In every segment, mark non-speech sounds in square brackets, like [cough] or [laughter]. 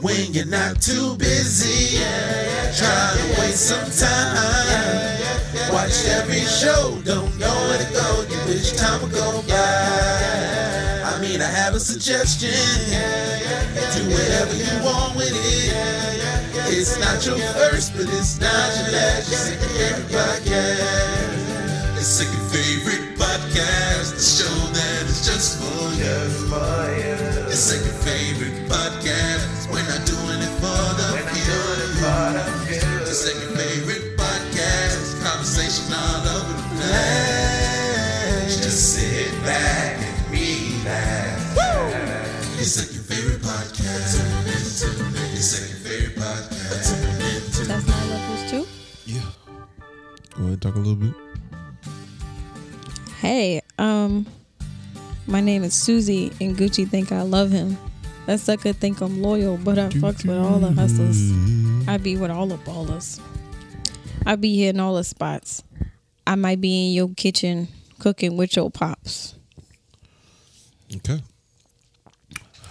When you're not too busy, trying to waste some time. Watched every show, don't know where to go. You wish time would go by. I mean, I have a suggestion. Do whatever you want with it. It's not your first, but it's not your last. Your second favorite podcast. Your second favorite podcast. The show that is just for you. Your second favorite podcast. We're not doing it for the few. Your second favorite podcast. Conversation all over the place. Just sit back and relax. Your second favorite podcast. Your second favorite podcast. That's my levels too. Yeah. Go ahead and talk a little bit. Hey, um, my name is Susie, and Gucci think I love him. That sucker think I'm loyal, but I fucks with all the hustlers. I be with all the ballers. I be hitting all the spots. I might be in your kitchen cooking with your pops. Okay.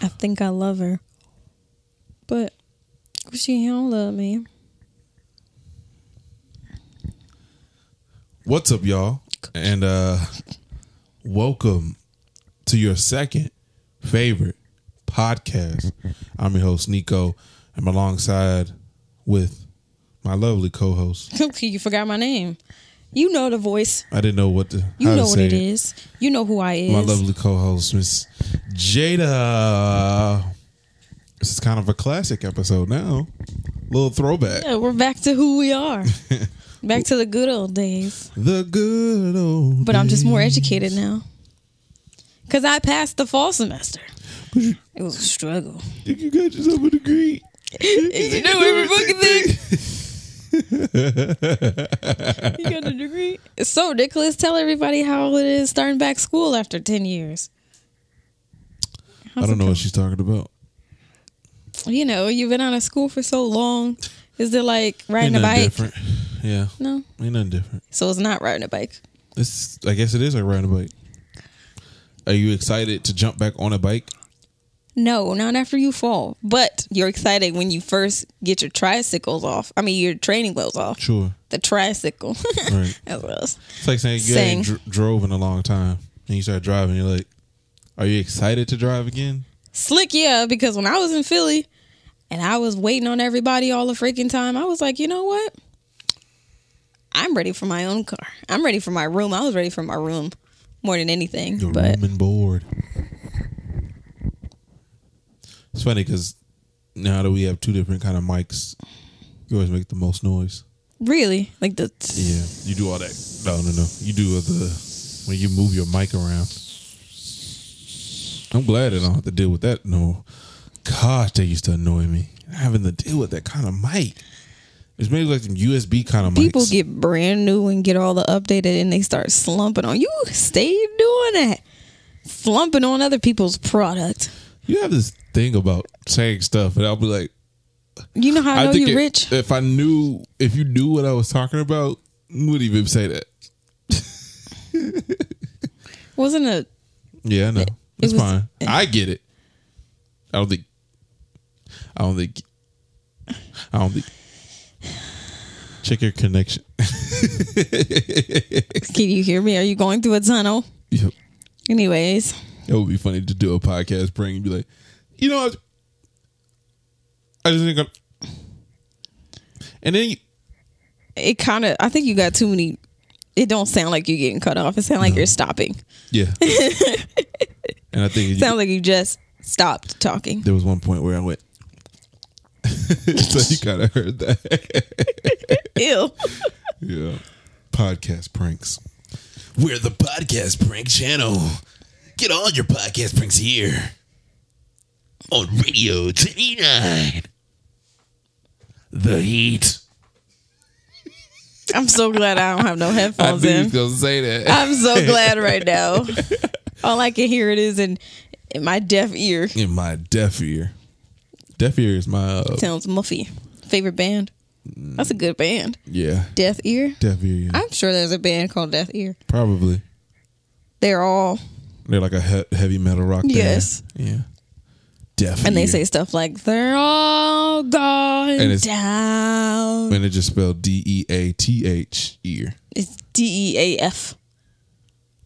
I think I love her, but she don't love me. What's up, y'all? And uh welcome to your second favorite podcast. I'm your host, Nico. I'm alongside with my lovely co-host. [laughs] you forgot my name. You know the voice. I didn't know what the You know what it is. You know who I is. My lovely co-host, Miss Jaeda. This is kind of a classic episode now. Little throwback. Yeah, we're back to who we are. [laughs] back to the good old days. The good old But I'm just more educated now. Cause I passed the fall semester. It was a struggle. You got yourself a degree. [laughs] you know every fucking thing. you got a degree. It's so ridiculous. Tell everybody how it is starting back school after ten years. I don't know what she's talking about. You know, you've been out of school for so long. Is it like riding a bike? different. Yeah, No. ain't nothing different. So it's not riding a bike. It's. I guess it is like riding a bike. Are you excited to jump back on a bike? No, not after you fall. But you're excited when you first get your tricycles off. I mean, your training wheels off. Sure. The tricycle. [laughs] Right. That's what it was. It's like saying you Sing. ain't dr- drove in a long time and you start driving. You're like, are you excited to drive again? Slick, yeah, because when I was in Philly and I was waiting on everybody all the freaking time, I was like, you know what? I'm ready for my own car. I'm ready for my room. I was ready for my room more than anything. Your but room and board. It's funny because now that we have two different kind of mics, you always make the most noise. really, like the Yeah, you do all that. No, no, no. You do the when you move your mic around. I'm glad I don't have to deal with that. No, gosh, they used to annoy me having to deal with that kind of mic. It's maybe like some USB kind of mics. people get brand new and get all the updated and they start slumping on you. Stay doing that. Slumping on other people's product. You have this thing about saying stuff, and I'll be like, You know how I know think you're rich? If I knew, if you knew what I was talking about, you wouldn't even say that. Wasn't it? Yeah, no, know. It's was- fine. I get it. I don't think. I don't think. I don't think. Check your connection. [laughs] can you hear me? Are you going through a tunnel? Yep. Anyways. It would be funny to do a podcast prank and be like, you know? I just think, I'm... and then you, it kind of i think you got too many it don't sound like you're getting cut off it sounds like you're stopping yeah, [laughs] and I think you- sounds like you just stopped talking there was one point where I went, [laughs] so you kind of heard that. [laughs] ew Yeah. Podcast pranks. We're the podcast prank channel. Get all your podcast pranks here on Radio 29. The Heat. i'm so glad i don't have no [laughs] headphones he in to say that. i'm so glad right now all i can hear it is in, in my deaf ear In my deaf ear. Deaf ear is my, uh, sounds muffy favorite band that's a good band yeah, deaf ear deaf ear. Yeah. i'm sure there's a band called deaf ear Probably. they're all They're like a he- heavy metal rock. band. Yes. Yeah. Deaf. And they Ear. say stuff like they're all gone And it's- down. and it just spelled D E A T H ear. It's D E A F.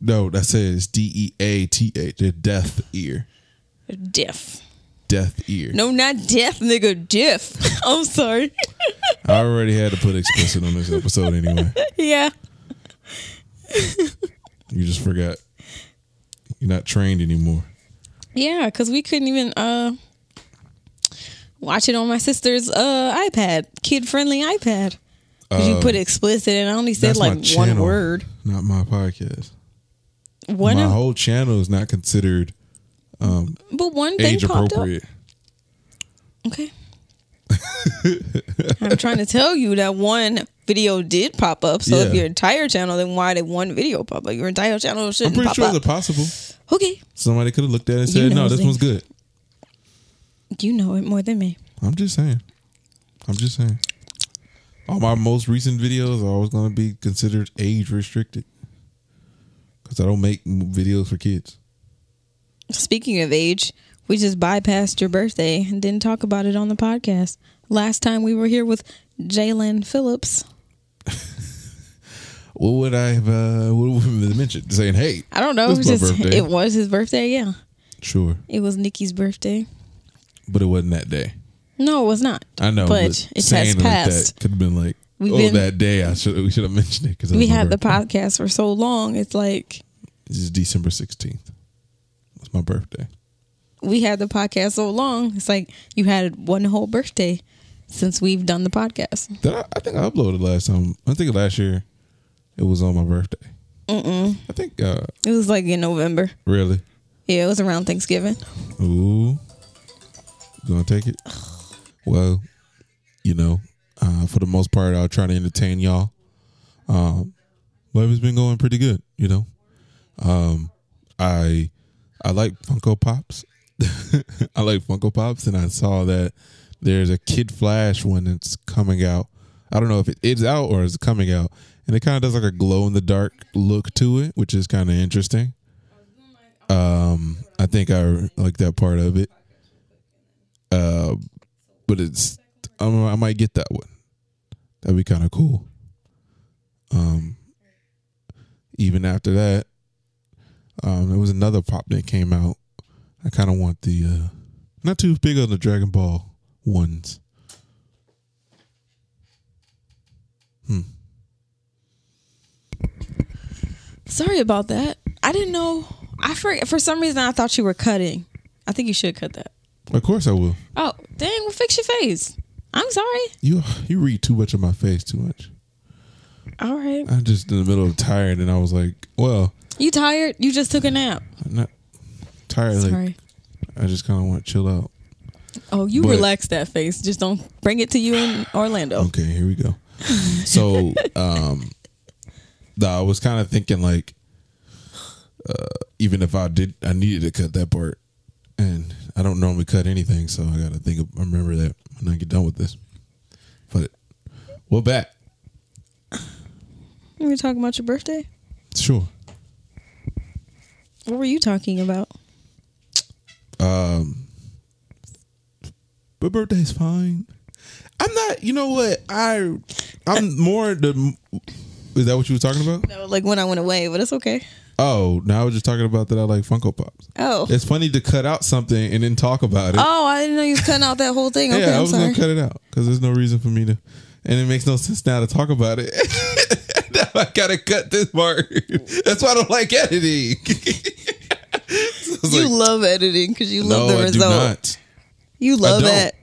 No, that says D E A T H. Deaf ear. Deaf. Deaf ear. No, not deaf, nigga. Deaf. [laughs] I'm sorry. I already had to put explicit on this episode anyway. [laughs] yeah. You just forgot. You're not trained anymore. Yeah, because we couldn't even uh watch it on my sister's uh iPad, kid friendly iPad. 'Cause you put explicit and I only said like one word. Not my podcast. One my of- whole channel is not considered Um, but one thing age popped appropriate. up. Okay. I'm trying to tell you that one video did pop up. So if your entire channel, then why did one video pop up? Your entire channel should pop up. I'm pretty pop sure up. it's possible. okay. Somebody could have looked at it and You said, know "No, this one's good." You know it more than me. I'm just saying. I'm just saying. All my most recent videos are always going to be considered age restricted because I don't make videos for kids. Speaking of age, we just bypassed your birthday and didn't talk about it on the podcast. Last time we were here with Jalen Phillips. [laughs] What would I have? Uh, what would have mentioned? Saying, "Hey, I don't know. It was, just, it was his birthday. Yeah, sure," it was Nikki's birthday. but it wasn't that day. No, it was not. I know, but, but, it has it like passed. could have been like, We've "Oh, been- that day I should we should have mentioned it because we had the podcast for so long. It's like This is December sixteenth. It's my birthday. we had the podcast so long. It's like you had one whole birthday since we've done the podcast. Did I, I think I uploaded last time. I think last year it was on my birthday. Mm-mm. I think uh, It was like in November. really. Yeah, it was around Thanksgiving. Ooh, you gonna take it? [sighs] Well, you know, uh, for the most part, I'll try to entertain y'all. Um, life has been going pretty good, you know. Um, I I like Funko Pops. [laughs] I like Funko Pops, and I saw that there's a Kid Flash one that's coming out. I don't know if it is out or is coming out, and it kind of does like a glow in the dark look to it, which is kind of interesting. Um, I think I like that part of it. Uh, but it's I'm, I might get that one. That'd be kind of cool. Um, even after that, um, there was another pop that came out. I kind of want the uh, not too big on the Dragon Ball ones. Sorry about that. I didn't know. I for for some reason I thought you were cutting. I think you should cut that. Of course, I will. Oh, dang! Well, fix your face. I'm sorry. You you read too much of my face too much. All right. I'm just in the middle of tired, and I was like, well, You tired? You just took a nap. I'm not tired. Like I just kind of want to chill out. Oh, you But- relax that face. Just don't bring it to you in Orlando. Okay, here we go. So, [laughs] um, I was kind of thinking like, uh, even if I did, I needed to cut that part, and I don't normally cut anything, so I got to think of remember that when I get done with this. But we're back. We were talking about your birthday. Sure. What were you talking about? Um, but birthday's fine. I'm not. You know what? I I'm [laughs] more the. Is that what you were talking about? No, like when I went away, but it's okay. Oh, now I was just talking about that. I like Funko Pops. Oh. It's funny to cut out something and then talk about it. Oh, I didn't know you was cutting out that whole thing. [laughs] Yeah, I I'm was sorry. gonna cut it out because there's no reason for me to, and it makes no sense now to talk about it. [laughs] now [laughs] I gotta cut this part. That's why I don't like editing. [laughs] So you like, love editing because you love no, the I do not. You love that.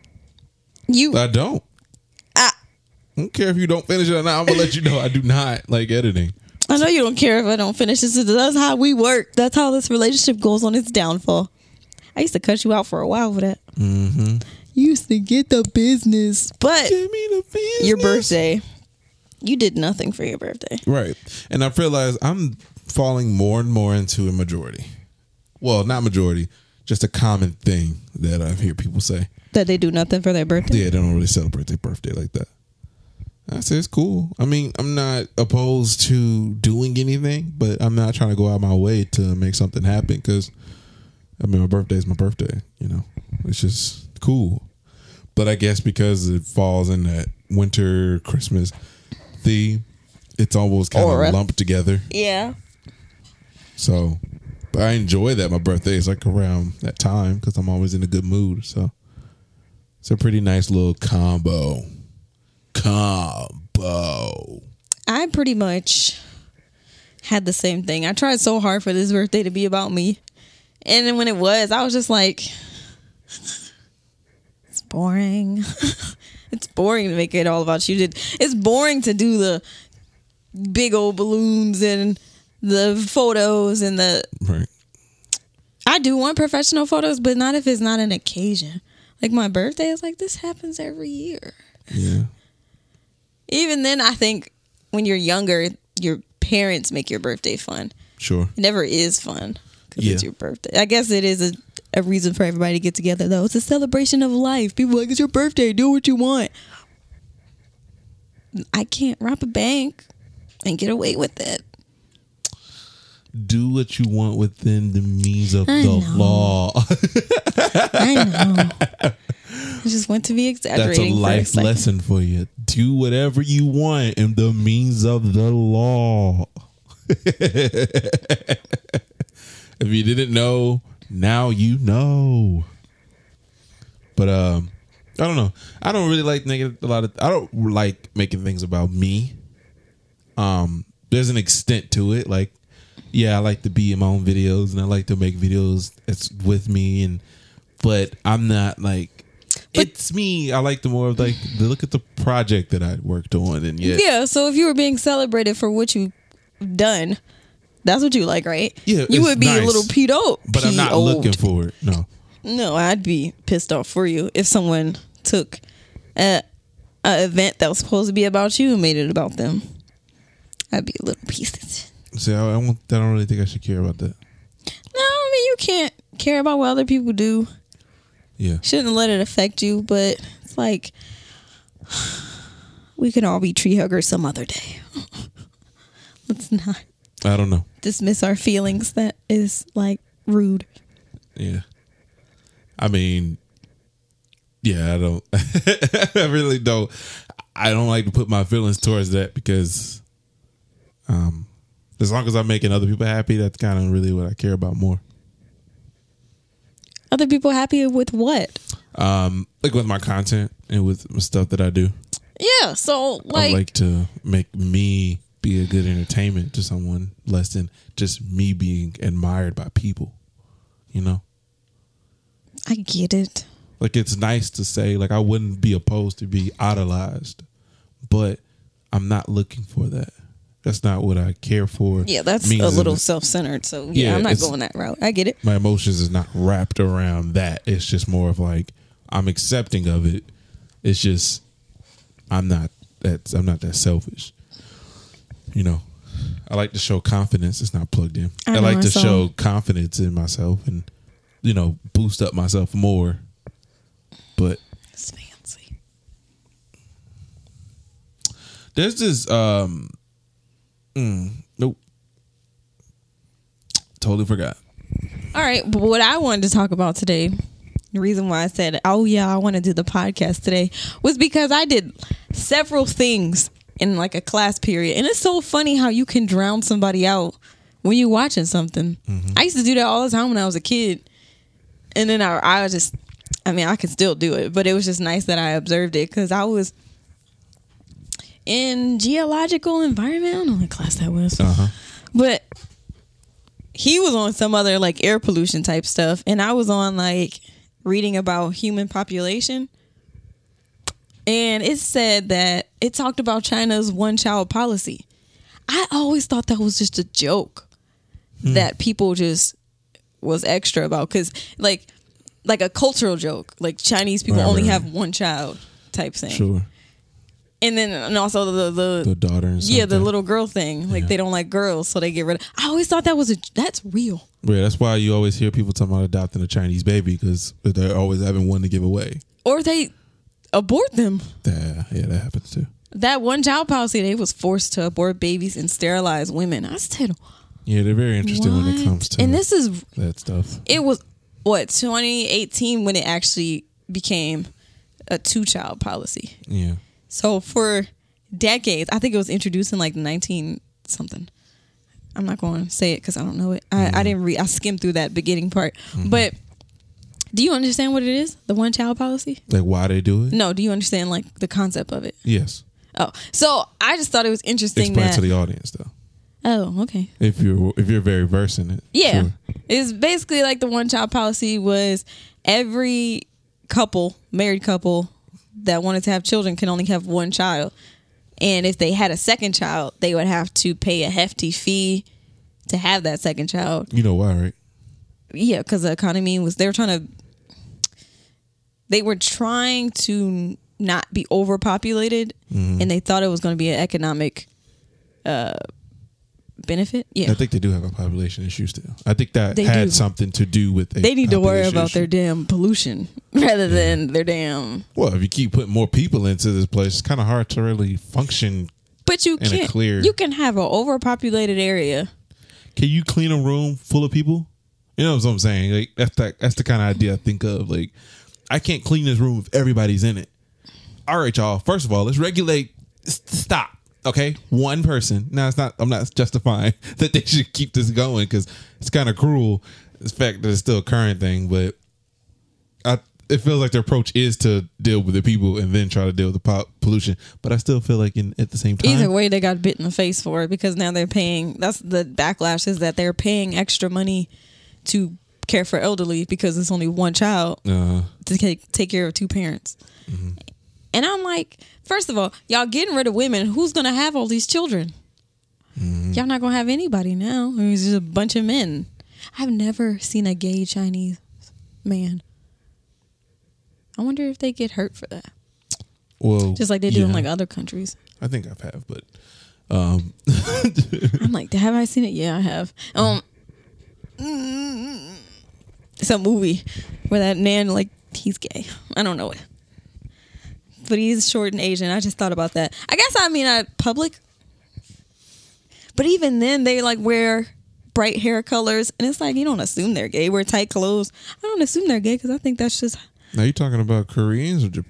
You I don't. ah, I don't care if you don't finish it or not. I'm gonna let you know I do not like editing. I know you don't care if I don't finish this. That's how we work. That's how this relationship goes on its downfall. I used to cut you out for a while for that. Mm-hmm. You used to get the business, but Give me the business. your birthday, you did nothing for your birthday. Right. And I've realized I'm falling more and more into a majority. Well, not majority, just a common thing that I hear people say. That they do nothing for their birthday. Yeah, they don't really celebrate their birthday like that. I say it's cool. I mean, I'm not opposed to doing anything, but I'm not trying to go out my way to make something happen because, I mean, my birthday is my birthday. You know, it's just cool. But I guess because it falls in that winter Christmas theme, it's almost kind Aura. of lumped together. Yeah. So, but I enjoy that my birthday is like around that time because I'm always in a good mood. So, it's a pretty nice little combo. Combo. I pretty much had the same thing. I tried so hard for this birthday to be about me. And then when it was, I was just like, [laughs] it's boring. [laughs] it's boring to make it all about you. It's boring to do the big old balloons and the photos and the. Right. I do want professional photos, but not if it's not an occasion. Like my birthday is like, this happens every year. Yeah. Even then, I think when you're younger, your parents make your birthday fun. Sure. It never is fun because it's your birthday. I guess it is a, a reason for everybody to get together, though. It's a celebration of life. People like, it's your birthday. Do what you want. I can't rob a bank and get away with it. Do what you want within the means of I the know. law. [laughs] I know. I just want to be exaggerating. That's a life second. lesson for you. Do whatever you want in the means of the law. [laughs] if you didn't know, now you know. But um, I don't know. I don't really like making a lot of. I don't like making things about me. Um, there's an extent to it. Like, yeah, I like to be in my own videos and I like to make videos that's with me and. But I'm not like it's me. I like the more of like the look at the project that I worked on and yeah, Yeah, so if you were being celebrated for what you've done, that's what you like, right? Yeah, You would be nice. a little peed out. but I'm not looking for it. No, No, I'd be pissed off for you if someone took a, a event that was supposed to be about you and made it about them. I'd be a little pissed. see, I, I, won't, I don't really think I should care about that. No, I mean you can't care about what other people do. Yeah, Shouldn't let it affect you, but it's like [sighs] we can all be tree huggers some other day. [laughs] Let's not I don't know. dismiss our feelings. That is like rude. Yeah, I mean, yeah, I don't. [laughs] I really don't. I don't like to put my feelings towards that because, um, as long as I'm making other people happy, that's kind of really what I care about more. Other people happy with what? Um, like with my content and with stuff that I do. Yeah, so like, I like, like to make me be a good entertainment to someone less than just me being admired by people. You know? I get it. Like it's nice to say like I wouldn't be opposed to be idolized, but I'm not looking for that. That's not what I care for. Yeah, that's a little self centered. So yeah, Yeah, I'm not going that route. I get it. my emotions is not wrapped around that. It's just more of like I'm accepting of it. It's just I'm not that I'm not that selfish. You know. I like to show confidence. It's not plugged in. I I, like to show confidence in myself and you know, boost up myself more. But It's fancy. there's this um mm, nope. Totally forgot. All right, but what I wanted to talk about today, the reason why I said, "Oh yeah, I want to do the podcast today," was because I did several things in like a class period, and it's so funny how you can drown somebody out when you're watching something. I used to do that all the time when I was a kid, and then I, I was just, I mean, I could still do it, but it was just nice that I observed it because I was in geological environment. I don't know what class that was. Uh-huh. But he was on some other like air pollution type stuff, and I was on like reading about human population. And it said that it talked about China's one child policy. I always thought that was just a joke hmm. that people just was extra about because like like a cultural joke like chinese people Right, only right, have one child type thing Sure. and then and also the the, The daughter and yeah, the little girl thing. Like Yeah. they don't like girls, so they get rid of. I always thought that was a that's real. Yeah, that's why you always hear people talking about adopting a Chinese baby because they're always having one to give away. Or they abort them. Yeah, yeah, that happens too. that one child policy, they was forced to abort babies and sterilize women. I said, Yeah, they're very interested when it comes to and this is that stuff. it was what 2018 when it actually became a two child policy. Yeah. So for decades, I think it was introduced in like 19 something. I'm not going to say it because I don't know it. I, I mm-hmm. didn't read. I skimmed through that beginning part. Mm-hmm. But do you understand what it is? The one child policy? Like why they do it? No. Do you understand like the concept of it? Yes. Oh, so I just thought it was interesting Explain that. to the audience though. oh, okay. If you're if you're very versed in it. Yeah. Sure. It's basically like the one child policy was every couple, married couple that wanted to have children can only have one child. And if they had a second child, they would have to pay a hefty fee to have that second child. You know why, right? Yeah, because the economy was they were trying to they were trying to not be overpopulated and they thought it was going to be an economic uh benefit. Yeah. I think they do have a population issue still. I think that They had do. something to do with they need to worry about issue. their damn pollution [laughs] rather than their damn. Well, if you keep putting more people into this place, it's kind of hard to really function. But you In can't. clear- You can have an overpopulated area. Can you clean a room full of people? You know what I'm saying? Like that's that, that's the kind of idea I think of. Like I can't clean this room if everybody's in it. All right, y'all. First of all, let's regulate. s- Stop. Okay, one person. Now it's not. I'm not justifying [laughs] that they should keep this going because it's kind of cruel. The fact that it's still a current thing, but I it feels like their approach is to deal with the people and then try to deal with the po- pollution. But I still feel like in at the same time, Either way, they got bit in the face for it because now they're paying. That's the backlash is that they're paying extra money to care for elderly because it's only one child uh, to take take care of two parents. And I'm like, first of all, y'all getting rid of women. Who's gonna have all these children? Y'all not gonna have anybody now. I mean, it's just a bunch of men. I've never seen a gay Chinese man. I wonder if they get hurt for that, well, just like they do in like other countries. I think I've have, but um, [laughs] I'm like, have I seen it? Yeah, I have. Um, it's a movie where that man like he's gay. I don't know it, but he's short and Asian. I just thought about that. I guess I mean at public, but even then they like wear bright hair colors, and it's like you don't assume they're gay. Wear tight clothes. I don't assume they're gay because I think that's just now you talking about Koreans or Jap-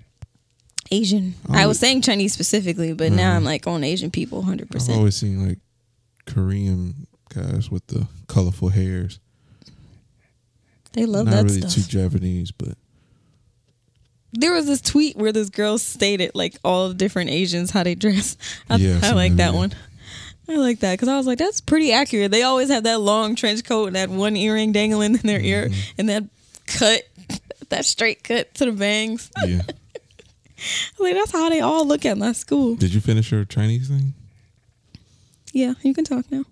Asian. Oh. I was saying Chinese specifically, but now uh-huh. I'm like on Asian people, hundred percent. I've always seen like Korean guys with the colorful hairs. They love Not that really stuff. too Japanese, but there was this tweet where this girl stated like all the different Asians how they dress. [laughs] I, Yeah, I've I seen like that, that yeah. one. I like that because I was like, that's pretty accurate. They always have that long trench coat and that one earring dangling in their ear Mm-hmm. and that cut, [laughs] that straight cut to the bangs. [laughs] yeah. like that's how they all look at my school. Did you finish your Chinese thing? Yeah, you can talk now.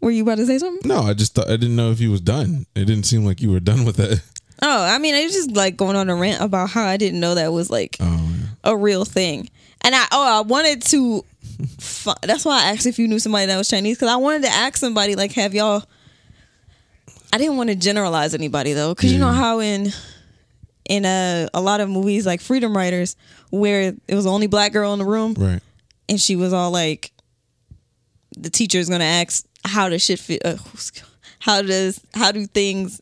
Were you about to say something? No, I just thought I didn't know if you was done. It didn't seem like you were done with that. Oh, I mean, I was just like going on a rant about how I didn't know that was like Oh, yeah. a real thing. And I oh I wanted to. [laughs] fi- That's why I asked if you knew somebody that was Chinese because I wanted to ask somebody like, have y'all? I didn't want to generalize anybody though, because you know how in in a a lot of movies like Freedom Writers, where it was the only black girl in the room, right. and she was all like, the teacher is gonna ask how does shit feel? Uh, [laughs] how does how do things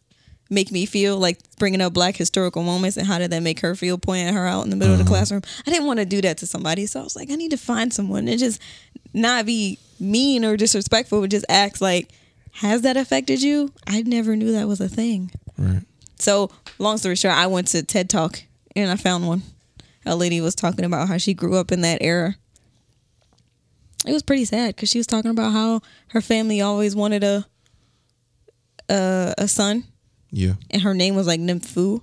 make me feel? Like bringing up black historical moments and how did that make her feel? Pointing her out in the middle of the classroom. I didn't want to do that to somebody, so I was like, I need to find someone and just not be mean or disrespectful, but just ask like, has that affected you? I never knew that was a thing. Right. So, long story short, I went to TED Talk and I found one. A lady was talking about how she grew up in that era. It was pretty sad because she was talking about how her family always wanted a a, a son, Yeah. and her name was like Nymphu,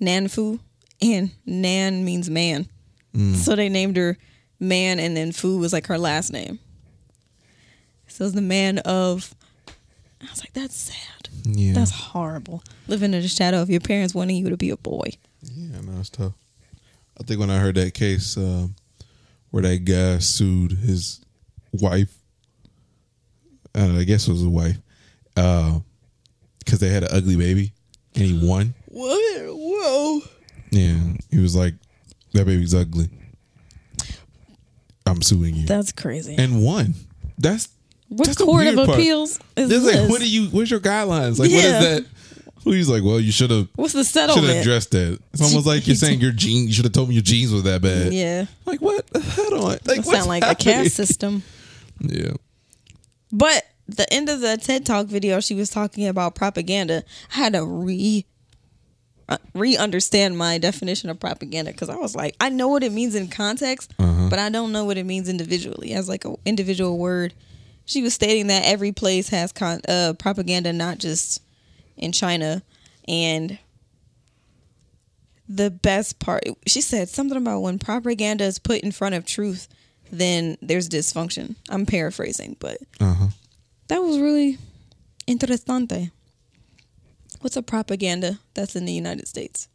Nanfu, and Nan means man. So they named her Man, and then Fu was like her last name. So it was the man of. I was like, that's sad. Yeah. That's horrible. Living in the shadow of your parents wanting you to be a boy. Yeah, no, it's tough. I think when I heard that case um, where that guy sued his wife, I, I guess it was a wife, uh, because they had an ugly baby and he won. What? Whoa. Yeah, he was like, that baby's ugly. I'm suing you, That's crazy. and won. That's what that's the court of part. appeals is this? like, what do you? What's your guidelines? Like, what Yeah. is that? He's like, well, you should have What's the settlement? should have addressed that. It's almost like you're saying your jeans. You should have told me your jeans was that bad. yeah, Like what? How [laughs] do I? Like sound like a happening? caste system. [laughs] Yeah. But the end of the TED Talk video, she was talking about propaganda. I had to re uh, re-understand my definition of propaganda because I was like, I know what it means in context, Uh-huh. but I don't know what it means individually as like an individual word. She was stating that every place has con- uh, propaganda, not just in China, and the best part, she said something about when propaganda is put in front of truth, then there's dysfunction. I'm paraphrasing, but Uh huh. that was really interesante. What's a propaganda that's in the United States?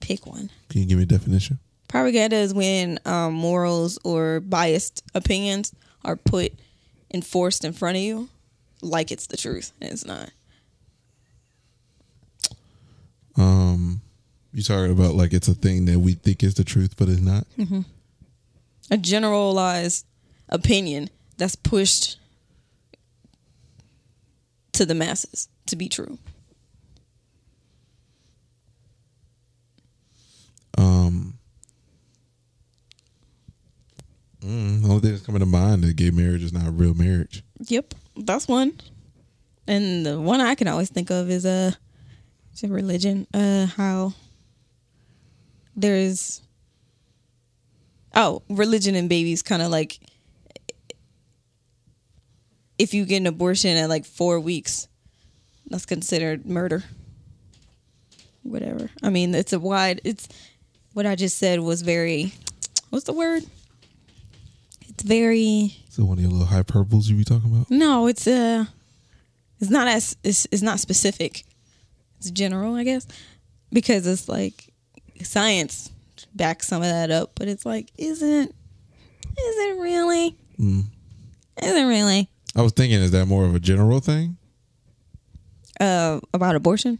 Pick one. Can you give me a definition? Propaganda is when um, morals or biased opinions are put and forced in front of you like it's the truth and it's not. Um, you talking about like it's a thing that we think is the truth, but it's not. A generalized opinion that's pushed to the masses to be true. Um, mm, the only thing that's coming to mind that gay marriage is not real marriage. Yep, that's one. And the one I can always think of is uh, religion. Uh, how there's oh, religion and babies, kind of like if you get an abortion at like four weeks, that's considered murder. Whatever. I mean, it's a wide. It's what I just said was very. What's the word? It's very. So one of your little hyperboles you be talking about? No, it's uh it's not as it's, it's not specific. It's general, I guess, because it's like science backs some of that up, but it's like isn't is it really? Mm. Is it really I was thinking, is that more of a general thing? uh about abortion?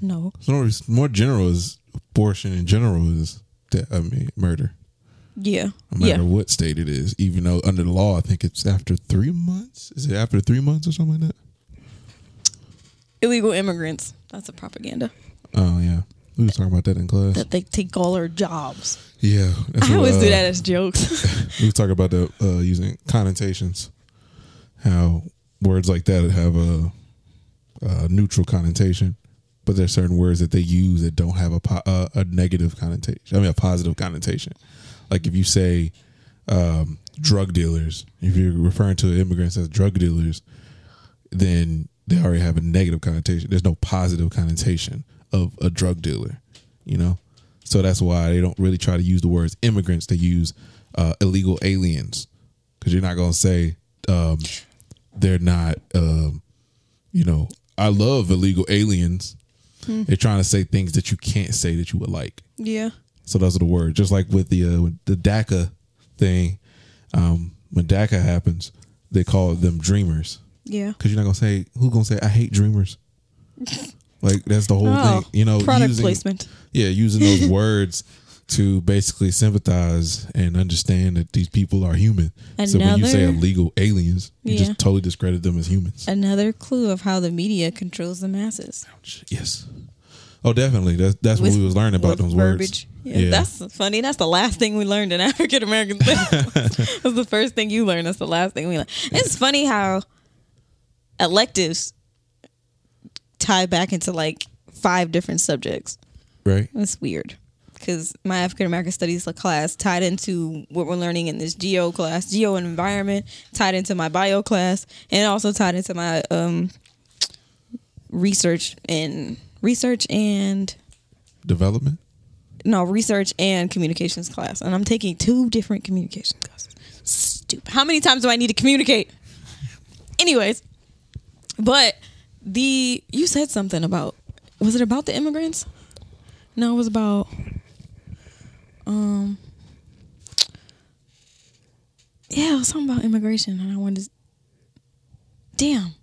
No. So more, general is abortion in general is de- I mean murder. Yeah. No matter Yeah. what state it is, even though under the law, I think it's after three months. Is it after three months or something like that? Illegal immigrants. That's a propaganda Oh yeah, we were talking about that in class. that they take all our jobs. yeah, I what, always do uh, that as jokes. [laughs] [laughs] We talking about the uh, using connotations, how words like that have a, a neutral connotation, but there's certain words that they use that don't have a po- uh, a negative connotation. I mean, a positive connotation. Like if you say um, drug dealers, if you're referring to immigrants as drug dealers, then they already have a negative connotation. There's no positive connotation of a drug dealer, you know? So that's why they don't really try to use the words immigrants. They use uh, illegal aliens because you're not going to say um, they're not, um, you know, I love illegal aliens. They're trying to say things that you can't say that you would like. yeah. So those are the words. Just like with the uh, the DACA thing, um, when DACA happens, they call them dreamers Yeah. because you're not gonna say who's gonna say I hate dreamers. [laughs] like that's the whole Oh, thing. You know, product using, placement. Yeah, using those [laughs] words to basically sympathize and understand that these people are human. so when you say illegal aliens, you Yeah. just totally discredit them as humans. Another clue of how the media controls the masses. Yes. Oh, definitely. That's that's what we was learning about those verbiage. words. Yeah, that's funny. That's the last thing we learned in [laughs] African American That's the first thing you learned. That's the last thing we learned. It's funny how electives tie back into like five different subjects. right. That's weird because my African American Studies class tied into what we're learning in this geo class, geo and environment, tied into my bio class, and also tied into my um, research and research and Development. no research and communications class, and I'm taking two different communications classes. Stupid. How many times do I need to communicate? Anyways, but the you said something about was it about the immigrants? No, it was about um yeah, it was something about immigration, and I wanted to. Damn.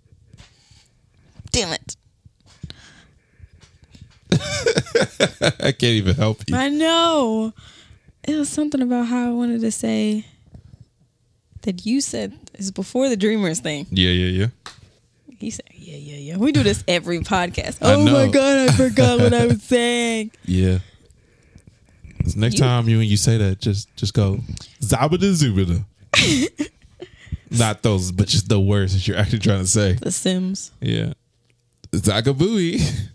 Damn it. [laughs] I can't even help you. I know. It was something about how I wanted to say that you said is before the Dreamers thing. Yeah, yeah, yeah. He said, "Yeah, yeah, yeah." We do this every podcast. Oh my god, I forgot what I was [laughs] saying. Yeah. Next You- time you when you say that, just just go zabada zubada. [laughs] Not those, but just the words that you're actually trying to say. The Sims. Yeah. Zagabooey. [laughs]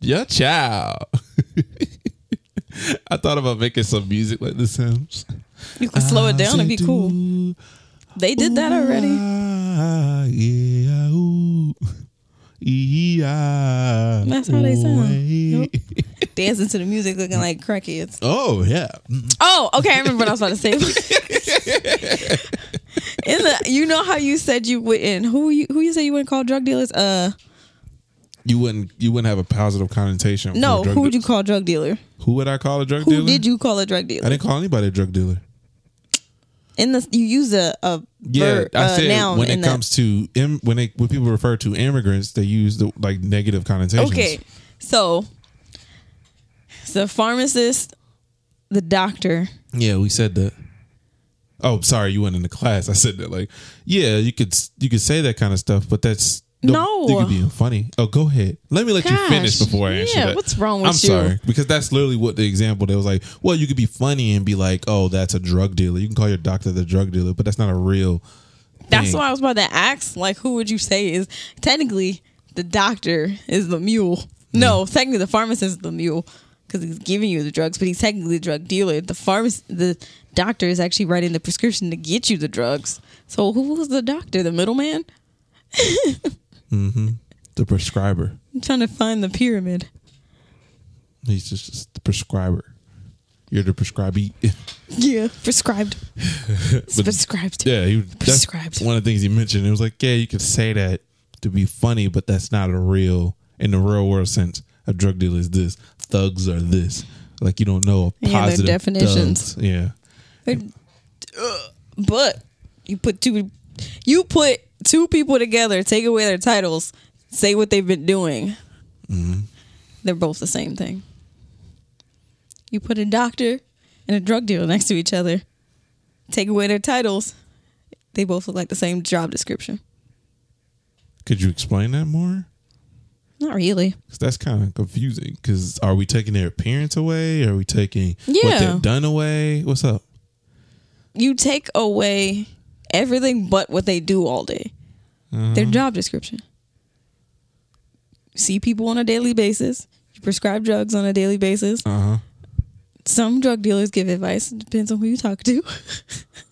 Yeah, ciao. I thought about making some music like The Sims. You can slow it down. It'd be cool. They did that already. Ah, yeah, ooh. Yeah. That's how they sound. Yep. [laughs] Dancing to the music, looking like crackheads. Oh yeah. Oh, okay. I remember what I was about to say. [laughs] In the, you know how you said you wouldn't. Who you who you say you wouldn't call drug dealers? Uh, You wouldn't you wouldn't have a positive connotation. for no. drug Who would you call drug dealer? Who would I call a drug Who dealer? did you call a drug dealer? I didn't call anybody a drug dealer. In the you use a a Yeah, ver- I uh, said noun when it that. comes to Im- when they when people refer to immigrants, they use the like negative connotations. Okay, so the pharmacist, the doctor. Yeah, we said that. Oh, sorry, you went into class. I said that like, yeah, you could you could say that kind of stuff, but that's No. you could be funny. Oh, go ahead. Let me let you finish before I answer yeah, that. what's wrong with you? I'm sorry because that's literally what the example. They was like, well, you could be funny and be like, oh, that's a drug dealer. You can call your doctor the drug dealer, but that's not a real. That's thing. why I was about to ask. Like, who would you say is technically the doctor is the mule? No, Mm. technically the pharmacist is the mule because he's giving you the drugs, but he's technically the drug dealer. The pharmacist, the doctor is actually writing the prescription to get you the drugs. So who was the doctor? The middleman? [laughs] Mm-hmm. the prescriber. I'm trying to find the pyramid. He's just, the prescriber. You're the prescribee. [laughs] Yeah, prescribed. But- prescribed. Yeah, he Prescribed. One of the things he mentioned, it was like, yeah, you could say that to be funny, but that's not a real in the real world sense. A drug dealer is this, thugs are this. Like you don't know Yeah, their positive definitions. thugs. Yeah, uh, But you put two you put two people together, take away their titles, say what they've been doing. Mm-hmm. They're both the same thing. You put a doctor and a drug dealer next to each other, take away their titles, they both look like the same job description. could you explain that more? Not really. that's kind of confusing. Because are we taking their appearance away? Are we taking what they've done away? What's up? You take away everything but what they do all day. Their job description. See people on a daily basis. You prescribe drugs on a daily basis. Uh huh. Some drug dealers give advice. It depends on who you talk to.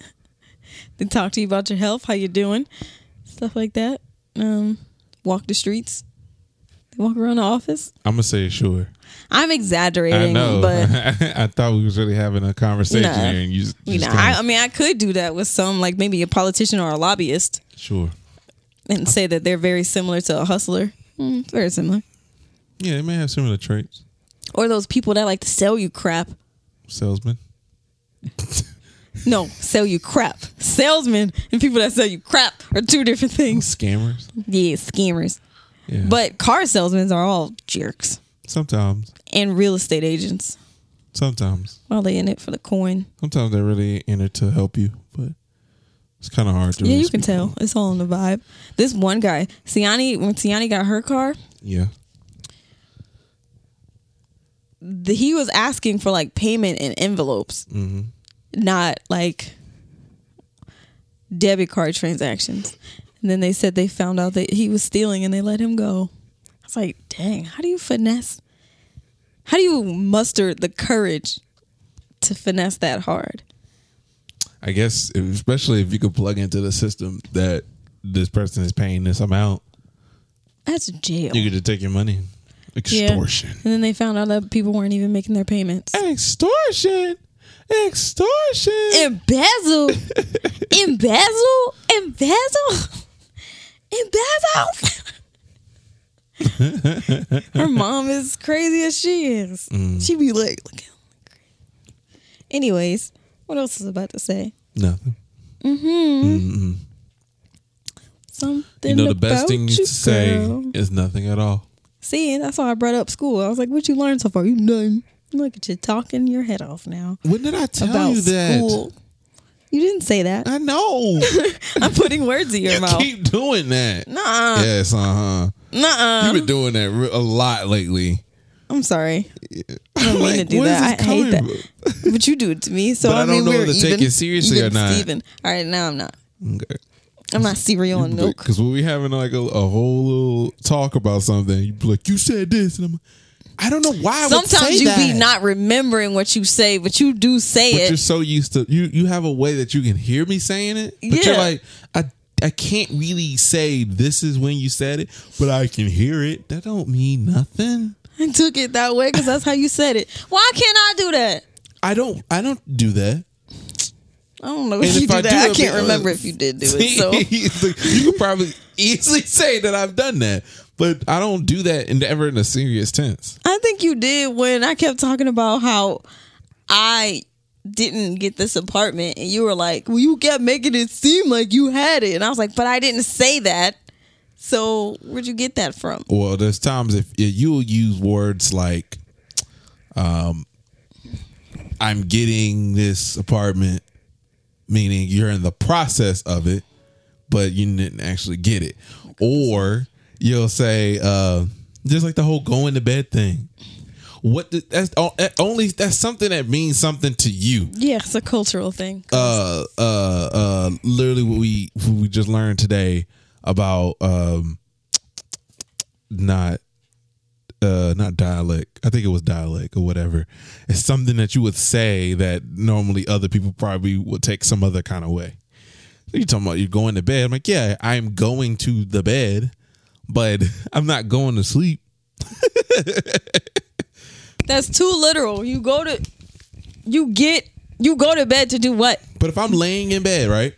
[laughs] they talk to you about your health, how you're doing, stuff like that. Um, walk the streets. They walk around the office. I'm gonna say sure. I'm exaggerating, I know. but [laughs] I thought we was really having a conversation here, and you just, you know, I, I mean, I could do that with some, like maybe a politician or a lobbyist, sure. and say that they're very similar to a hustler. Mm, very similar. Yeah, they may have similar traits. Or those people that like to sell you crap. Salesman. [laughs] No, sell you crap. Salesmen and people that sell you crap are two different things. Scammers. Yeah, scammers. Yeah. But car salesmen are all jerks sometimes, and real estate agents. sometimes, Well, they in it for the coin. sometimes they're really in it to help you, but it's kind of hard to. Yeah, really you can tell. It's all in the vibe. This one guy, Siani, when Siani got her car, Yeah. the, he was asking for like payment in envelopes, hmm not like debit card transactions. And then they said they found out that he was stealing and they let him go. I was like, dang, how do you finesse? How do you muster the courage to finesse that hard? I guess, especially if you could plug into the system that this person is paying this amount, That's jail. you get to take your money. Yeah. Extortion. And then they found out that people weren't even making their payments. Extortion. Extortion. Embezzle. [laughs] Embezzle. Embezzle. [laughs] Embezzle. [laughs] Her mom is crazy as she is. She be like, look at. Anyways, what else is about to say? Nothing. Mm hmm. Something You know, the best thing you, to say girl. is nothing at all. See, that's why I brought up school. I was like, what you learned so far? You nothing. Look at you talking your head off now When did I tell about you that? school. You didn't say that. I know. [laughs] I'm putting words in your you mouth. keep doing that. Nuh-uh. Yes, uh huh. Nuh-uh. You've been doing that re- a lot lately. I'm sorry. I don't mean to do that. this I hate that. coming But you do it to me. So But I I, don't mean, know we're to take it seriously even or not. Steven. All right, now I'm not. Okay. I'm not cereal and milk. Because when we having like a, a whole little talk about something, you be like, "You said this," and I'm, like, I don't know why. I would say Sometimes you that. be not remembering what you say, but you do say But it. you're so used to you. You have a way that you can hear me saying it, but you're Yeah. like, I I can't really say this is when you said it, but I can hear it. That don't mean nothing. I took it that way because that's how you said it. Why can't I do that? I don't. I don't do that. I don't know And if you if do I that. do I can't uh, remember if you did do it. So [laughs] you could probably easily say that I've done that, but I don't do that in ever in a serious tense. I think you did when I kept talking about how I didn't get this apartment and you were like, Well, you kept making it seem like you had it. And I was like, But I didn't say that. So where'd you get that from? Well, there's times if, if you'll use words like, um, "I'm getting this apartment," meaning you're in the process of it, but you didn't actually get it, or you'll say, uh, just like the whole going to bed thing. What the, that's only that's something that means something to you. Yeah, it's a cultural thing. Uh, uh, uh, literally what we what we just learned today about um, not uh not dialect. I think it was dialect or whatever. It's something that you would say that normally other people probably would take some other kind of way. So you're talking about you're going to bed. I'm like yeah i'm going to the bed but [laughs] i'm not going to sleep [laughs] That's too literal. You go to you get you go to bed to do what? but if i'm laying in bed right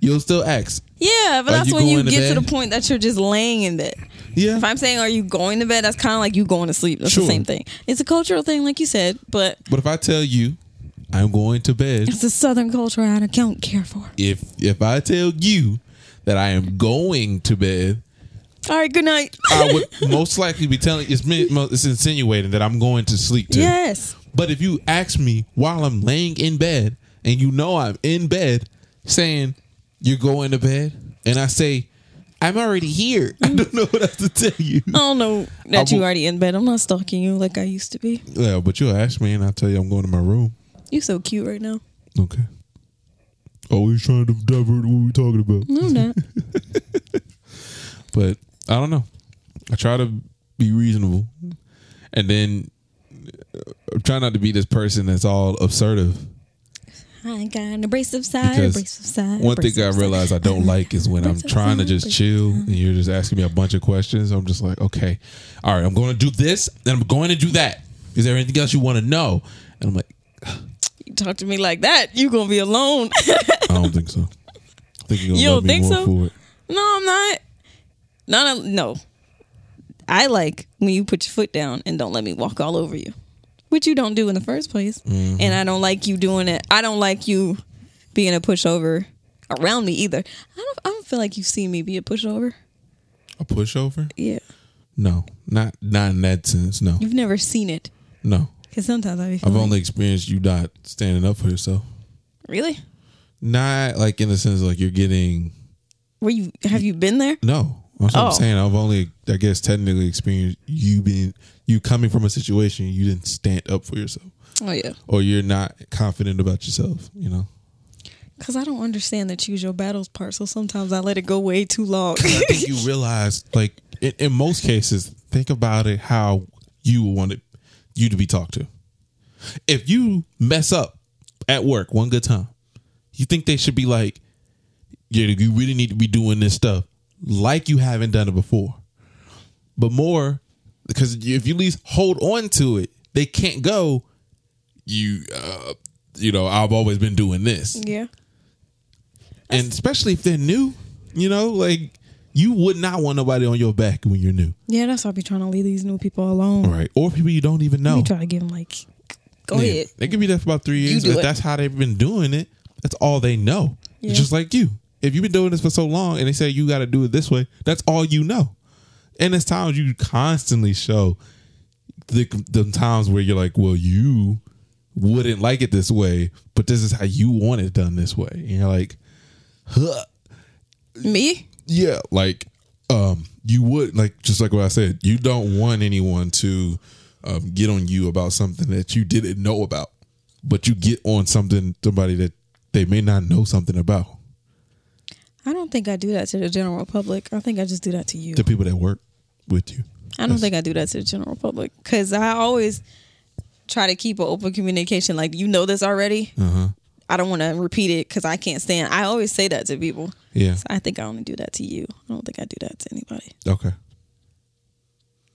you'll still ask Yeah, but that's you when you to get to the point that you're just laying in bed. yeah If I'm saying, "Are you going to bed?" That's kind of like you going to sleep. That's Sure. the same thing. It's a cultural thing, like you said, but but if i tell you i'm going to bed it's a Southern culture I don't care for. if if i tell you that i am going to bed All right, good night. I would most likely be telling it's me- it's insinuating that I'm going to sleep too. yes, But if you ask me while I'm laying in bed and you know I'm in bed saying you're going to bed and I say I'm already here. [laughs] I don't know what else to tell you. I don't know that you will- already in bed. I'm not stalking you like I used to be. Yeah, but you'll ask me and I'll tell you I'm going to my room. You so cute right now. Okay. Always trying to divert what we're talking about. No, I'm not. [laughs] But I don't know. I try to be reasonable. And then uh, I try not to be this person that's all assertive. I got an abrasive side, Because abrasive side. One thing I abrasive side. realize I don't like is when I'm trying to just chill and you're just asking me a bunch of questions. I'm just like, okay, all right, I'm going to do this and I'm going to do that. Is there anything else you want to know? And I'm like, You talk to me like that, you're gonna be alone. I don't think so. I think you're gonna You love don't me think more so? for it. no, I'm not. No, no, no. I like when you put your foot down and don't let me walk all over you, which you don't do in the first place. Mm-hmm. And I don't like you doing it. I don't like you being a pushover around me either. I don't. I don't feel like you've seen me be a pushover. A pushover? Yeah, No, not not in that sense. No, you've never seen it. no. Because sometimes I I've only experienced you not standing up for yourself. really. Not like in the sense like you're getting Were you? Have you been there? no. That's what Oh. I'm saying. I've only, I guess, technically experienced you being you coming from a situation you didn't stand up for yourself, Oh yeah. or you're not confident about yourself. You know. Because I don't understand the choose your battles part. So sometimes I let it go way too long. I think [laughs] you realize, like, in, in most cases, think about it how you wanted you to be talked to. If you mess up at work one good time, you think they should be like, yeah, you really need to be doing this stuff like you haven't done it before. But more, because if you at least hold on to it, they can't go, you, uh, you know, I've always been doing this yeah. and especially if they're new, you know, like you would not want nobody on your back when you're new, Yeah, that's why I be trying to leave these new people alone. right? Or people you don't even know. be trying to give them like, go Yeah, ahead. They could be there for about three years. If it. that's how they've been doing it, that's all they know. Yeah. Just like you. If you've been doing this for so long and they say you got to do it this way, that's all you know. And it's times you constantly show the, the times where you're like, well, you wouldn't like it this way, but this is how you want it done this way. And you're like, huh. Me? Yeah, like um you would like just like what I said, you don't want anyone to um, get on you about something that you didn't know about, but you get on something somebody that they may not know something about. I don't think I do that to the general public. I think I just do that to you. The people that work with you. I don't think I do that to the general public because I always try to keep an open communication. Like you know this already. Uh-huh. I don't want to repeat it because I can't stand. I always say that to people. Yeah. So I think I only do that to you. I don't think I do that to anybody. Okay.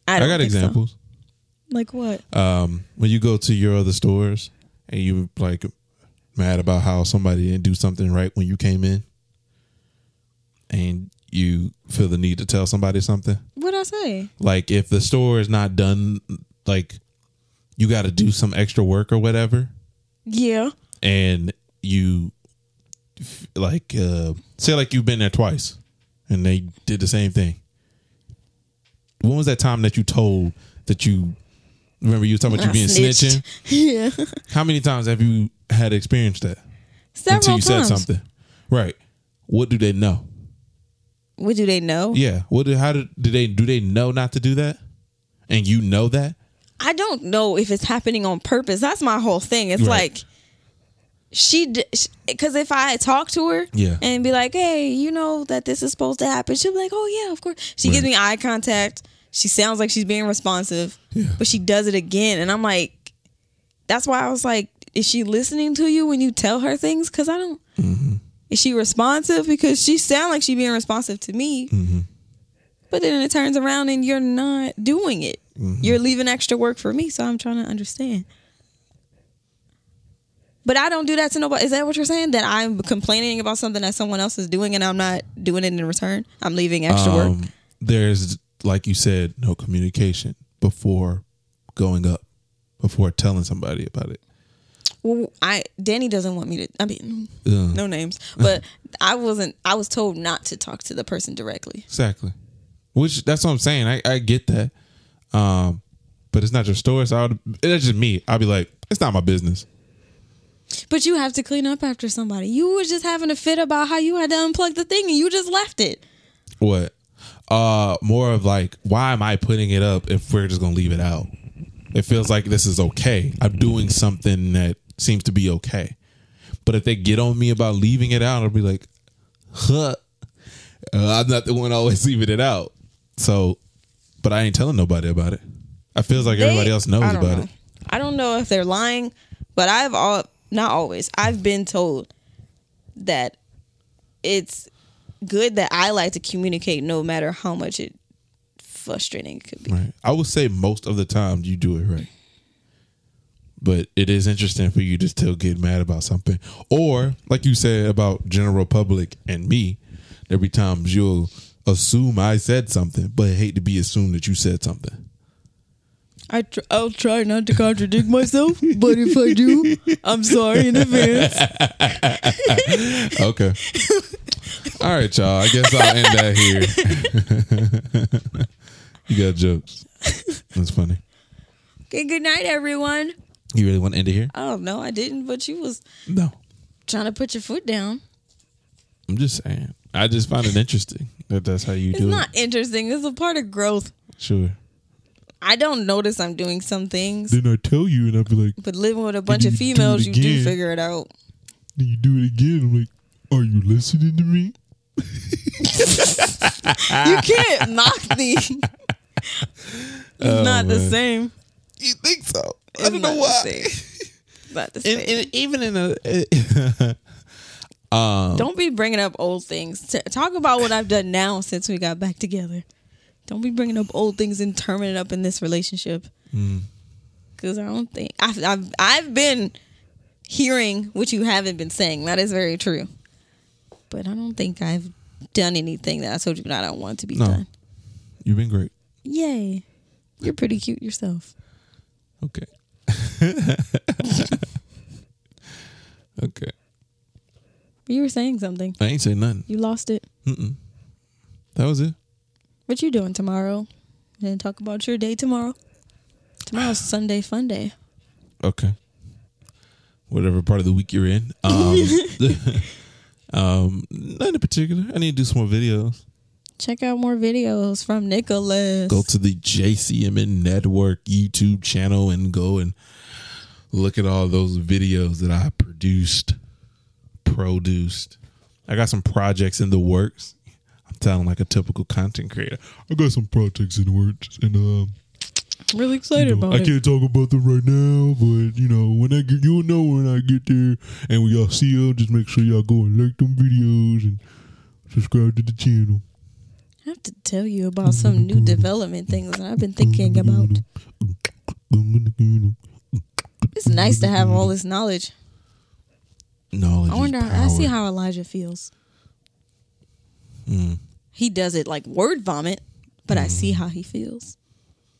I, I, got think so. examples. Like what? Um when you go to your other stores and you like mad about how somebody didn't do something right when you came in and you feel the need to tell somebody something. What I say? like if the store is not done like you got to do some extra work or whatever Yeah. and you like uh say like you've been there twice and they did the same thing when was that time that you told that you remember you were talking about you I being snitched. snitching [laughs] Yeah. how many times have you had experienced that Several times. until you times. said something right what do they know What do they know? yeah what do, how do, do they do they know not to do that and you know that I don't know if it's happening on purpose. That's my whole thing. It's Right. like she because if I talk to her Yeah. and be like, "Hey, you know that this is supposed to happen," she'll be like, "Oh yeah, of course." She gives me eye contact. She sounds like she's being responsive, Yeah. but she does it again, and I'm like, that's why I was like, is she listening to you when you tell her things? Because I don't. Mm-hmm. Is she responsive? Because she sound like she being responsive to me. Mm-hmm. But then it turns around and you're not doing it. Mm-hmm. You're leaving extra work for me, so I'm trying to understand. But I don't do that to nobody. Is that what you're saying? That I'm complaining about something that someone else is doing and I'm not doing it in return? I'm leaving extra work. Um, there's like you said no communication before going up before telling somebody about it Well, I Danny doesn't want me to. I mean, Ugh. no names, [laughs] but I wasn't. I was told not to talk to the person directly. exactly which that's what i'm saying i, I get that um but it's not your store so I would, it's just me i'd be like it's not my business But you have to clean up after somebody. You were just having a fit about how you had to unplug the thing and you just left it. what uh more of like why am i putting it up if we're just gonna leave it out it feels like this is okay i'm doing something that seems to be okay. But if they get on me about leaving it out i'll be like huh? Uh, i'm not the one always [laughs] leaving it out. So but i ain't telling nobody about it. I feels like everybody else knows about know. it. I don't know if they're lying, but I've all not always. I've been told that it's good that I like to communicate no matter how much it frustrating it could be. right. I would say most of the time you do it right but it is interesting for you to still get mad about something. Or like you said about general public and me there'll be times you'll assume i said something but hate to be assumed that you said something. I tr- I'll try not to contradict myself, but if I do, I'm sorry in advance. [laughs] okay. All right y'all. I guess i'll end that here. [laughs] You got jokes. That's funny. Okay, good night, everyone. You really want to end it here Oh no, I didn't, but you was no trying to put your foot down. i'm just saying i just find it interesting that that's how you It's do it. It's not interesting. It's a part of growth. sure I don't notice I'm doing some things, then i tell you and i'll be like but living with a bunch of do females, you do figure it out. then you do it again i'm like are you listening to me You can't [laughs] knock me. [laughs] it's not oh, the Oh, same. you think so Not the same. It's not the same. and, and even in a [laughs] um, Don't be bringing up old things. T- Talk about what I've done now since we got back together. Don't be bringing up old things and turning it up in this relationship. Because I don't think I've, I've I've been hearing what you haven't been saying. That is very true. But I don't think I've done anything that I told you that I don't want to be No. done. you've been great Yay! You're pretty cute yourself. okay [laughs] okay You were saying something. i ain't say nothing You lost it. Mm-mm. that was it What you doing tomorrow? And talk about your day tomorrow. Tomorrow's [sighs] Sunday fun day. okay whatever part of the week you're in. Um, [laughs] [laughs] um, not in particular. I need to do some more videos. Check out more videos from Nicholas. Go to the JCMN Network YouTube channel and go and look at all those videos that I produced, produced. I got some projects in the works. I'm sounding like a typical content creator. I got some projects in the works, and um, I'm really excited you know, about I it. I can't talk about them right now, but you know, when I get, you'll know when I get there, and when y'all see them, just make sure y'all go and like them videos and subscribe to the channel. I have to tell you about some new development things that I've been thinking about. It's nice to have all this knowledge. Knowledge. I wonder. I see how Elijah feels. Mm. He does it like word vomit, but I see how he feels.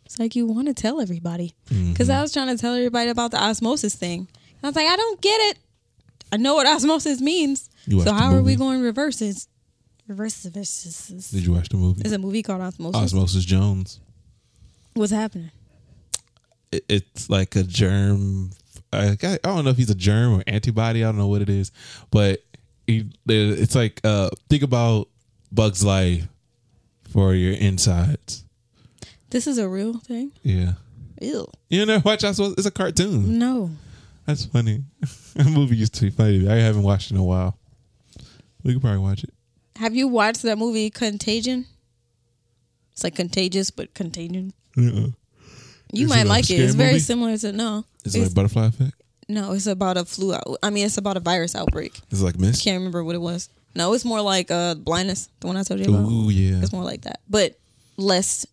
It's like you want to tell everybody because Mm-hmm. I was trying to tell everybody about the osmosis thing. And I was like, I don't get it. I know what osmosis means. You So how are we going reverses? Reverses. Did you watch the movie? There's a movie called Osmosis. Osmosis Jones. What's happening? It, it's like a germ. I, I don't know if he's a germ or antibody. I don't know what it is, but he, it's like uh, think about Bugs Life for your insides. This is a real thing. Yeah, Ew. you know, watch Osmosis. It's a cartoon. No. That's funny. [laughs] that movie used to be funny. I haven't watched it in a while. We could probably watch it. Have you watched that movie Contagion? It's like contagious, but contagion. Uh-uh. You Is might it a like it. scary It's very movie? similar to no. Is it It's, like butterfly effect? no, it's about a flu out. I mean, it's about a virus outbreak. Is it like Mist? Can't remember what it was. No, it's more like uh blindness, the one I told you about. Ooh, yeah, It's more like that, but less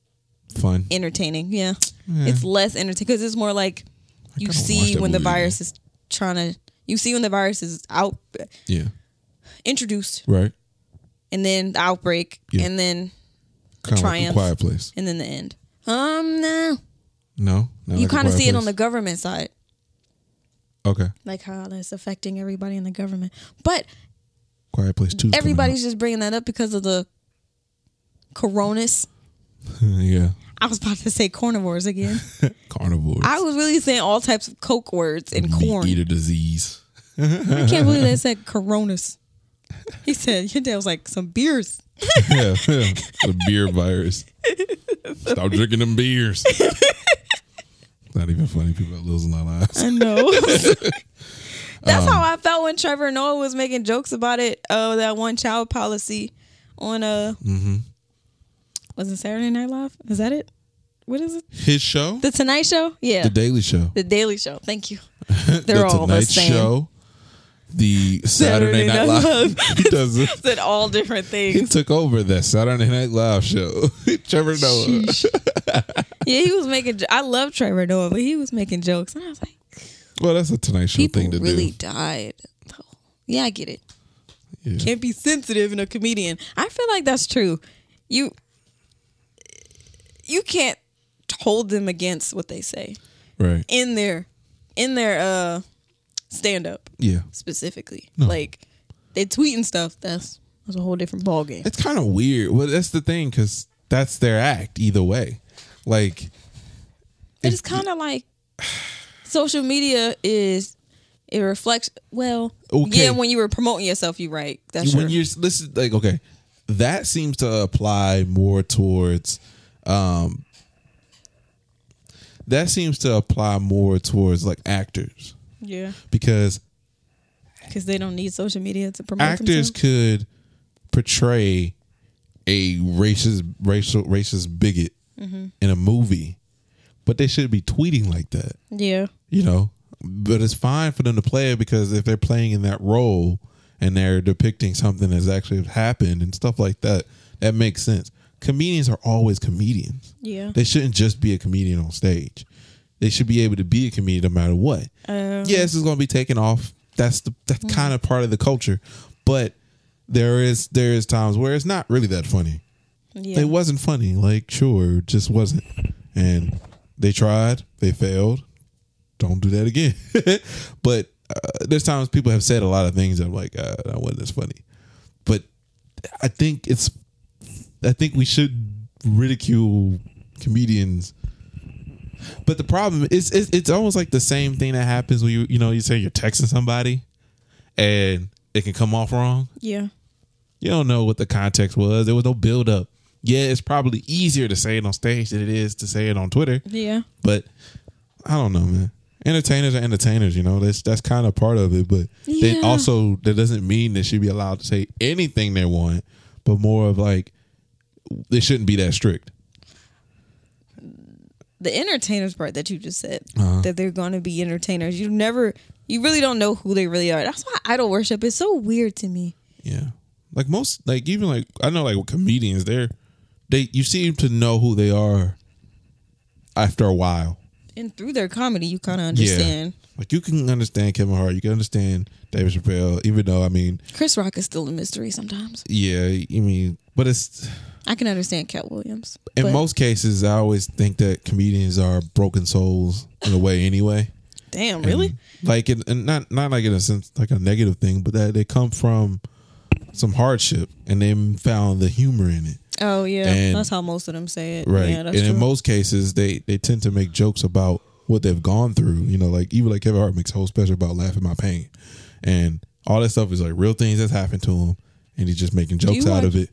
fun. entertaining. Yeah, Yeah. it's less entertaining because it's more like you kinda watched see that when the movie, virus is trying to. You see when the virus is out, Yeah, introduced, right. And then the outbreak, Yeah. and then Kind of like triumph. quiet place. and then the end. Um, no, No, you like kind of see it on the government side, okay. like how that's affecting everybody in the government. But Quiet Place too. everybody's just bringing that up because of the coronas. [laughs] yeah, I was about to say carnivores again. [laughs] carnivores. I was really saying all types of coke words and Meat corn. eater disease. I can't believe they [laughs] said coronas. He said your dad was like some beers. yeah, yeah. the beer virus. Stop drinking them beers. Not even funny. People are losing their lives. I know. [laughs] That's Um, how I felt when Trevor Noah was making jokes about it. Uh, that one child policy on uh, Mm-hmm. was it Saturday Night Live? Is that it? What is it? His show, The Tonight Show? Yeah, The Daily Show, The Daily Show. Thank you. [laughs] They're all the same. Show, the Saturday, Saturday Night Night Live. [laughs] he does it. [laughs] Said all different things. He took over that Saturday Night Live show. [laughs] Trevor Noah. Yeah, he was making. I love Trevor Noah, but he was making jokes, and I was like, Well, that's a Tonight Show thing to really do. Really died. Yeah, I get it. Yeah. Can't be sensitive in a comedian. I feel like that's true. You you can't hold them against what they say Right. in their in their uh stand up Yeah. specifically. No. Like they tweeting stuff. That's that's a whole different ball game. It's kind of weird. Well, that's the thing because that's their act either way. Like, It's kind of like social media is it reflects well. Okay. Yeah, when you were promoting yourself, you right. That's when true. you're listen, like, okay, that seems to apply more towards, um, that seems to apply more towards like actors Yeah, because because they don't need social media to promote actors themselves. could portray a racist racial racist bigot Mm-hmm. in a movie, but they should be tweeting like that. Yeah, you know but it's fine for them to play it because if they're playing in that role and they're depicting something that's actually happened and stuff like that that makes sense comedians are always comedians yeah. they shouldn't just be a comedian on stage they should be able to be a comedian no matter what Um, yes it's going to be taken off that's the that's kind of part of the culture but there is there is times where it's not really that funny yeah. it wasn't funny. Like, sure, it just wasn't. And they tried, they failed. Don't do that again. [laughs] but uh, there's times people have said a lot of things that I'm like, uh, that wasn't as funny. But I think it's, I think we should ridicule comedians But the problem is, it's, it's almost like the same thing that happens when you, you know, you say you're texting somebody, and it can come off wrong. Yeah. You don't know what the context was. There was no build up. Yeah, it's probably easier to say it on stage than it is to say it on Twitter. Yeah. But I don't know, man. Entertainers are entertainers, you know. That's that's kind of part of it. But they Yeah. also that doesn't mean they should be allowed to say anything they want, but more of like they shouldn't be that strict. The entertainers part that you just said Uh-huh. that they're going to be entertainers. You never, you really don't know who they really are. That's why idol worship is so weird to me. Yeah. Like most like even like I know like with comedians, they're they you seem to know who they are after a while. And through their comedy, you kind of understand. Like you can understand Kevin Hart, you can understand David Chappelle, even though I mean, Chris Rock is still a mystery sometimes. yeah, I mean, but it's I can understand Katt Williams. in but most cases I always think that comedians are broken souls in a way anyway. damn, And, really? like it, and not not like in a sense like a negative thing, but that they come from some hardship and they found the humor in it. Oh yeah, and- that's how most of them say it. Right. Yeah, and that's in most cases they they tend to make jokes about what they've gone through. You know, like even like Kevin Hart makes a whole special about laughing my pain. And all that stuff is like real things that's happened to him and he's just making jokes out of it.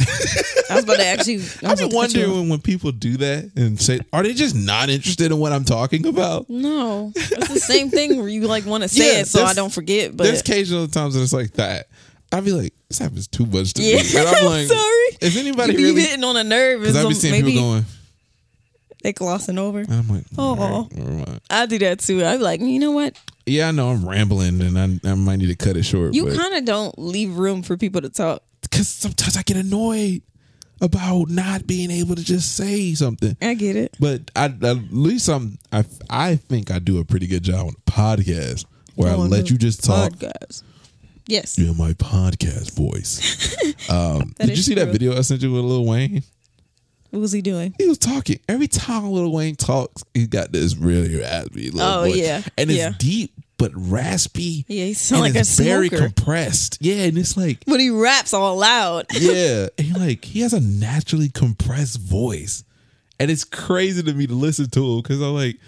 I was about to actually. [laughs] I was I've been to cut you wondering when, people do that and say, are they just not interested in what I'm talking about? No, it's the same thing where you like want to say Yeah, it so I don't forget. But There's occasional times that it's like that. I'd be like, this happens too much to yeah, me. And [laughs] I'm like, sorry. Is anybody you be really? hitting on a nerve? Because I've been seeing maybe people going, they glossing over. and I'm like, oh, right. I do that too. I'd be like, you know what? Yeah, I know I'm rambling and I, I might need to cut it short. You kind of don't leave room for people to talk. Because sometimes I get annoyed about not being able to just say something. I get it. But I, at least I'm, I, I think I do a pretty good job on the podcast where I On let you just talk. Podcast. Yes. Yeah, my podcast voice. [laughs] Um, did you see that video I sent you with Lil Wayne? What was he doing? He was talking every time Lil Wayne talks. He got this really raspy little Oh, voice. yeah. and it's Yeah. deep but raspy. Yeah, he sounds like a very smoker. compressed. Yeah, and it's like But he raps all loud. [laughs] yeah, and he, like he has a naturally compressed voice, and it's crazy to me to listen to him because I'm like,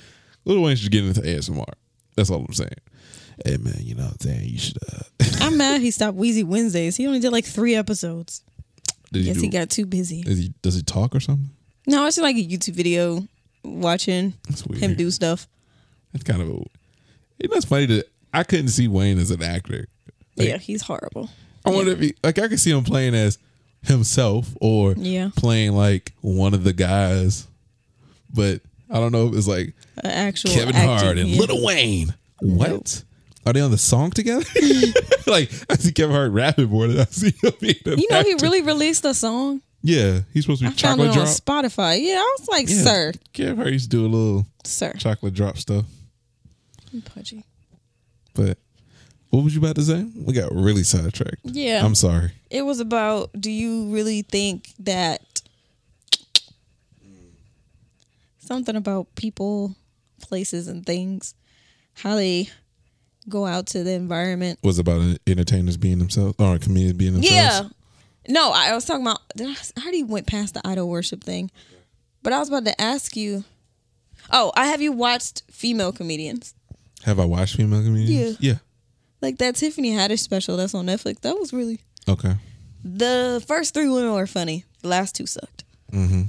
Lil Wayne should get into ASMR. That's all I'm saying. Hey man, you know what I'm saying? You should. uh [laughs] I'm mad he stopped Weezy Wednesdays. He only did like three episodes. did Guess do, he got too busy. Is he? Does he talk or something? No, it's just like a YouTube video watching him do stuff. That's kind of. A, you know, it's funny that I couldn't see Wayne as an actor. Like, yeah, he's horrible. I wonder if he like I could see him playing as himself or Yeah. playing like one of the guys, but I don't know if it's like An actual Kevin acting, Hart and yeah. Lil Wayne. What? Are they on the song together? [laughs] like I see Kevin Hart rapping more than I see him being You know, he really released a song. Yeah, he's supposed to I be found chocolate it on drop. Spotify. Yeah, I was like, Yeah. sir, Kevin Hart used to do a little sir. chocolate drop stuff. I'm pudgy. But what was you about to say? We got really sidetracked. Yeah. I'm sorry. It was about do you really think that something about people, places, and things, how they go out to the environment? Was about entertainers being themselves or comedians being themselves? Yeah. No, I was talking about. I already went past the idol worship thing, but I was about to ask you. Oh, I have you watched female comedians Have I watched female comedians? Yeah. Yeah. like that Tiffany Haddish special that's on Netflix? That was really Okay. the first three women were funny. The last two sucked. Mm-hmm.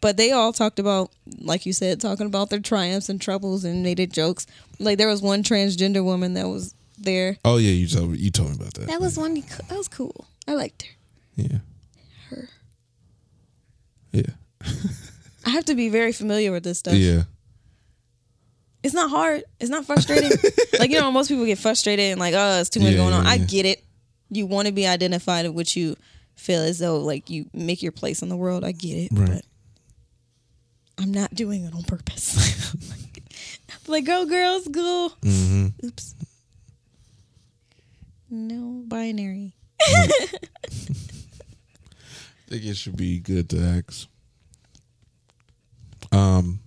But they all talked about, like you said, talking about their triumphs and troubles, and they did jokes. Like there was one transgender woman that was there. Oh yeah, you told me you told me about that. That was one. That was cool. I liked her. yeah. Her. Yeah. [laughs] I have to be very familiar with this stuff. Yeah. It's not hard. It's not frustrating. [laughs] like you know, most people get frustrated and like, oh, it's too much Yeah, going on. yeah, I get it. You want to be identified with what you feel as though like you make your place in the world. I get it, Right. but I'm not doing it on purpose. [laughs] like, go girls, go. Mm-hmm. Oops. No binary. [laughs] I think it should be good to ask. Um,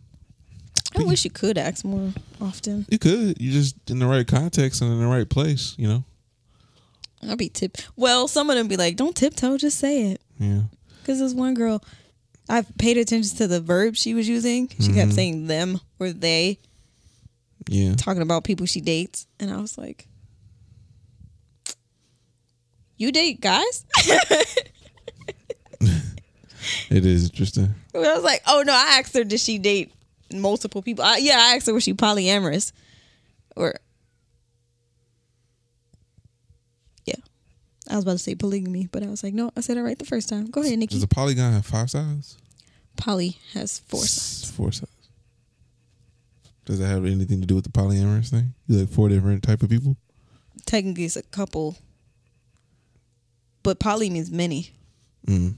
I wish you could ask more often. you could. You're just in the right context and in the right place. You know. I'd be tip. Well, some of them be like, "Don't tiptoe, just say it." Yeah. Because this one girl, I paid attention to the verb she was using. She kept mm-hmm. saying them or they, Yeah. talking about people she dates, and I was like, "You date guys?" [laughs] It is interesting. [laughs] I was like, "Oh no!" I asked her, "Did she date multiple people?" I, yeah, I asked her, "Was she polyamorous?" Or yeah, I was about to say polygamy, but I was like, "No, I said it right the first time." Go ahead, Nikki. Does a polygon have five sides? Poly has four sides. Four sides. Does that have anything to do with the polyamorous thing? You like four different type of people? Technically, it's a couple, but poly means many. Mm.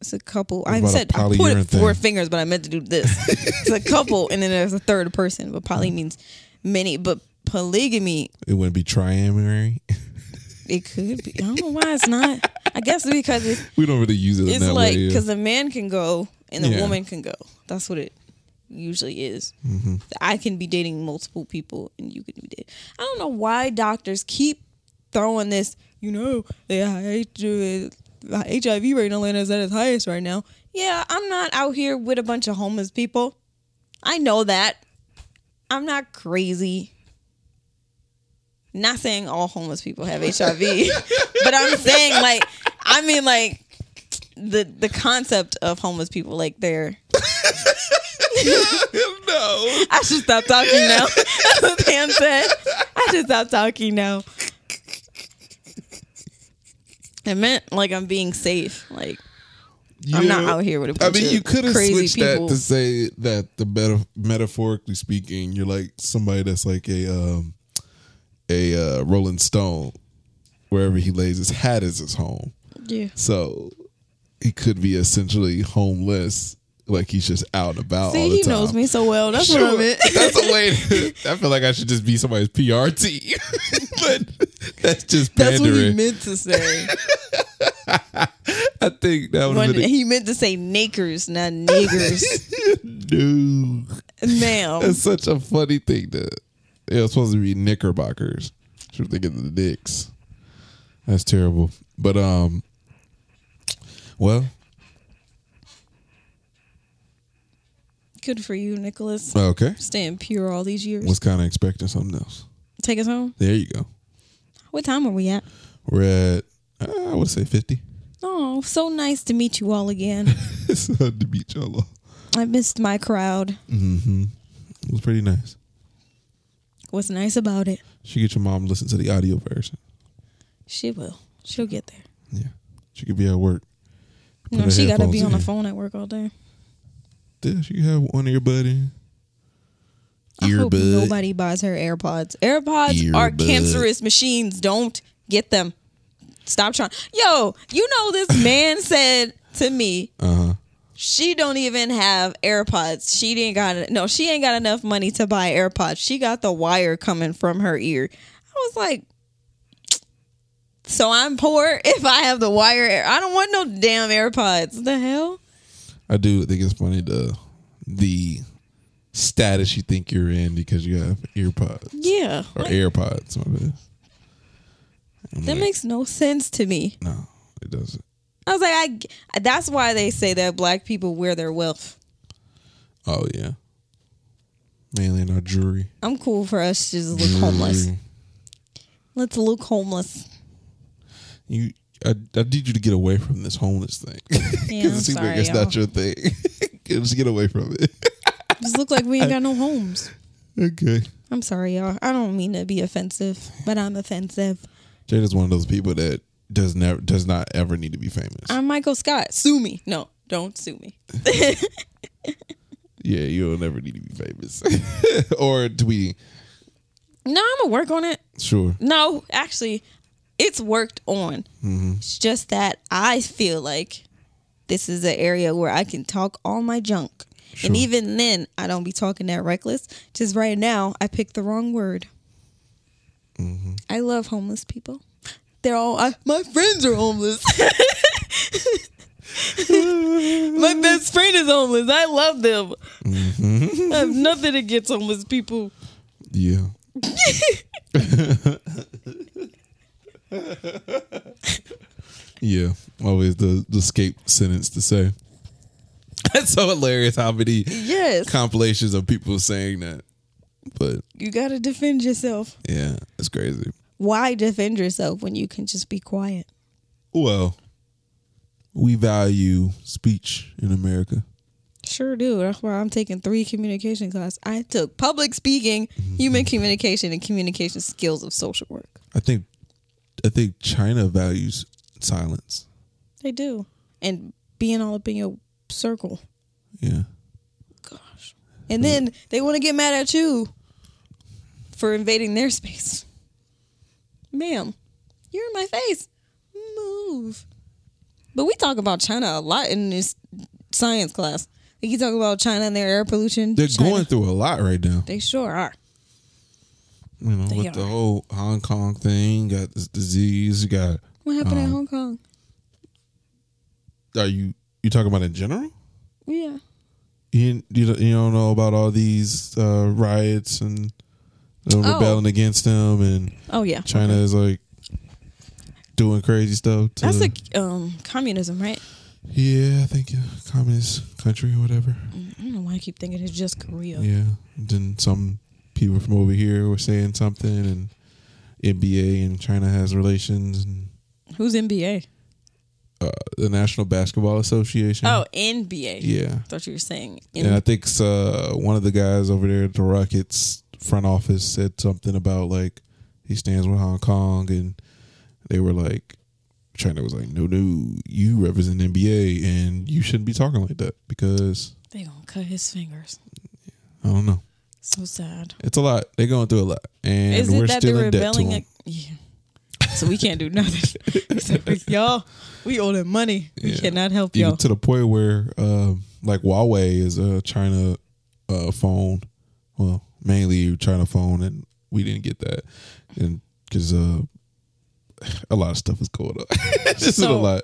It's a couple. I said I put it four fingers, but I meant to do this. [laughs] it's a couple, and then there's a third person. But poly means many. But polygamy, It wouldn't be triamory. it could be. I don't know why it's not. I guess because it's, we don't really use it it's like way. yeah. because a man can go and the Yeah. woman can go. That's what it usually is. Mm-hmm. I can be dating multiple people, and you can be dating. I don't know why doctors keep throwing this. You know, the HIV rate in Atlanta is at its highest right now. Yeah, I'm not out here with a bunch of homeless people. I know that. I'm not crazy. Not saying all homeless people have [laughs] HIV, but I'm saying like I mean like the the concept of homeless people like they're [laughs] no. I should stop talking now. [laughs] That's what Pam said. I should stop talking now. It meant like I'm being safe. Like I'm not out here with a I bunch mean, of you could have switched people. that to say that the meta- metaphorically speaking, you're like somebody that's like a um, a uh, Rolling Stone, wherever he lays his hat is his home. yeah. So he could be essentially homeless, like he's just out and about all See, he time. knows me so well. That's what Sure, I meant. [laughs] that's a way. To, [laughs] [laughs] I feel like I should just be somebody's PRT, but that's just pandering. That's what he meant to say. I think that have he meant to say nakers, not niggers. no. Ma'am. That's such a funny thing to. It was supposed to be knickerbockers. Should think of the dicks. That's terrible. But um, well, Good for you, Nicholas. okay. Staying pure all these years. Was kind of expecting something else. Take us home. There you go. What time are we at? We're at uh, I would say fifty. Oh, so nice to meet you all again. [laughs] it's hard to beat y'all. all. I missed my crowd. Mm-hmm. It was pretty nice. What's nice about it? She get your mom to listen to the audio version. She will. She'll get there. Yeah, she could be at work. Put No, she got to be on the phone at work all day. Yeah, You have one earbud in. I hope nobody buys her AirPods. AirPods are cancerous machines. Don't get them. Stop trying. Yo, you know this man [laughs] said to me, Uh huh. she don't even have AirPods. She didn't got no. She ain't got enough money to buy AirPods. She got the wire coming from her ear. I was like, [tsk] so I'm poor [laughs] if I have the wire. I don't want no damn AirPods. The hell? I do think it's funny the the status you think you're in because you have earpods Yeah, or like, AirPods. My bad. That like, makes no sense to me. no, it doesn't. I was like, I. That's why they say that black people wear their wealth. Oh yeah, mainly in our jewelry. I'm cool for us to just look homeless. Let's look homeless. You, I, I need you to get away from this homeless thing [laughs] because Yeah, it seems sorry, like it's y'all. not your thing. [laughs] Just get away from it. [laughs] Just look like we ain't got no homes. okay. I'm sorry, y'all. I don't mean to be offensive, but I'm offensive. Jade is one of those people that does never does not ever need to be famous. I'm Michael Scott. Sue me. No, don't sue me. yeah, you'll never need to be famous or to be No, I'm gonna work on it. sure. No, actually, it's worked on. Mm-hmm. It's just that I feel like this is an area where I can talk all my junk. And even then, I don't be talking that reckless. Just right now, I picked the wrong word. Mm-hmm. I love homeless people. They're all, I, my friends are homeless. [laughs] my best friend is homeless. I love them. Mm-hmm. I have nothing against homeless people. Yeah. [laughs] [laughs] Yeah, always the the escape sentence to say. [laughs] That's so hilarious how many Yes. compilations of people saying that. But You got to defend yourself. yeah, it's crazy. Why defend yourself when you can just be quiet? Well, we value speech in America. Sure do. That's why I'm taking three communication classes. I took public speaking, [laughs] human communication, and communication skills of social work. I think I think China values silence. They do. And being all up in your circle. Yeah. Gosh. And then they want to get mad at you for invading their space. Ma'am, you're in my face. Move. But we talk about China a lot in this science class. Like you talk about China and their air pollution. They're China- going through a lot right now. They sure are. You know, They with the whole Hong Kong thing, got this disease, you got What happened in Um, Hong Kong? are you you talking about in general? Yeah. You you don't, you don't know about all these uh, riots and uh, Oh. rebelling against them, and Oh yeah. China is like doing crazy stuff. To, That's like um communism, right? yeah, I think yeah, communist country or whatever. I don't know why I keep thinking it's just Korea. Yeah. Then some people from over here were saying something, and NBA and China has relations, and Who's NBA? uh, the National Basketball Association. Oh, NBA. yeah. I thought you were saying And I think uh, one of the guys over there at the Rockets front office said something about like he stands with Hong Kong, and they were like, China was like, no, no, you represent NBA, and you shouldn't be talking like that because they gonna cut his fingers. I don't know. So sad. It's a lot. They're going through a lot, and Is we're that still they're in debt to them. yeah. So we can't do nothing. [laughs] Except, y'all, we owe them money. We Yeah. cannot help Even y'all. to the point where, um, like Huawei is a China uh, phone, well, mainly China phone, and we didn't get that, and because uh, [sighs] a lot of stuff is going on. [laughs] it's just a lot.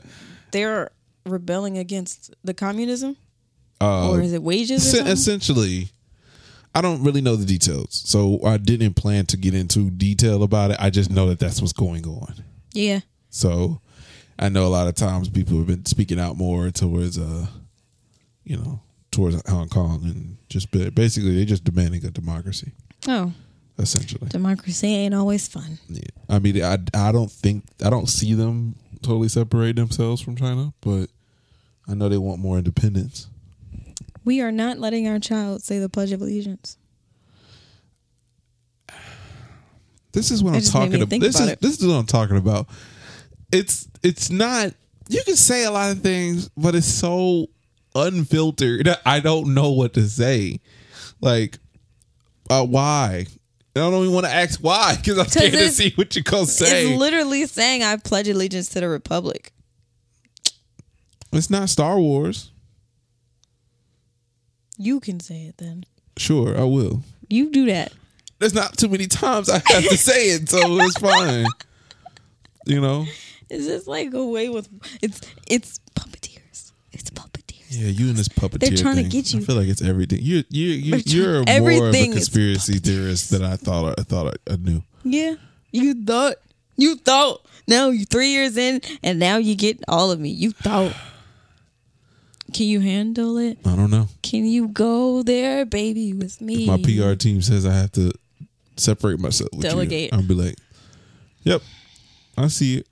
They're rebelling against the communism, Uh, or is it wages? Essentially, I don't really know the details, so I didn't plan to get into detail about it. I just know that that's what's going on. Yeah. So I know a lot of times people have been speaking out more towards, uh, you know, towards Hong Kong and just basically they're just demanding a democracy, Oh, essentially. democracy ain't always fun. Yeah. I mean, I I don't think I don't see them totally separate themselves from China, but I know they want more independence. We are not letting our child say the Pledge of Allegiance. This is what That I'm talking about. This about is it. this is what I'm talking about. It's it's not. You can say a lot of things, but it's so unfiltered. I don't know what to say. Like, uh, why? And I don't even want to ask why because I'm [laughs] scared to see what you're gonna say. It's literally saying I pledge allegiance to the Republic. it's not Star Wars. You can say it then. Sure, I will. You do that. There's not too many times I have to say it, so it's [laughs] fine. You know. It's just like a way with it's it's puppeteers. It's puppeteers. Yeah, you and this puppeteer They're trying to get you. I feel like it's everything. You you you They're you're more of a conspiracy theorist than I thought. I thought I, I knew. Yeah. You thought you thought. Now you three years in and now you get all of me. You thought. Can you handle it? I don't know. Can you go there, baby, with me? My PR team says I have to separate myself. With Delegate. You. I'll be like, "Yep, I see it."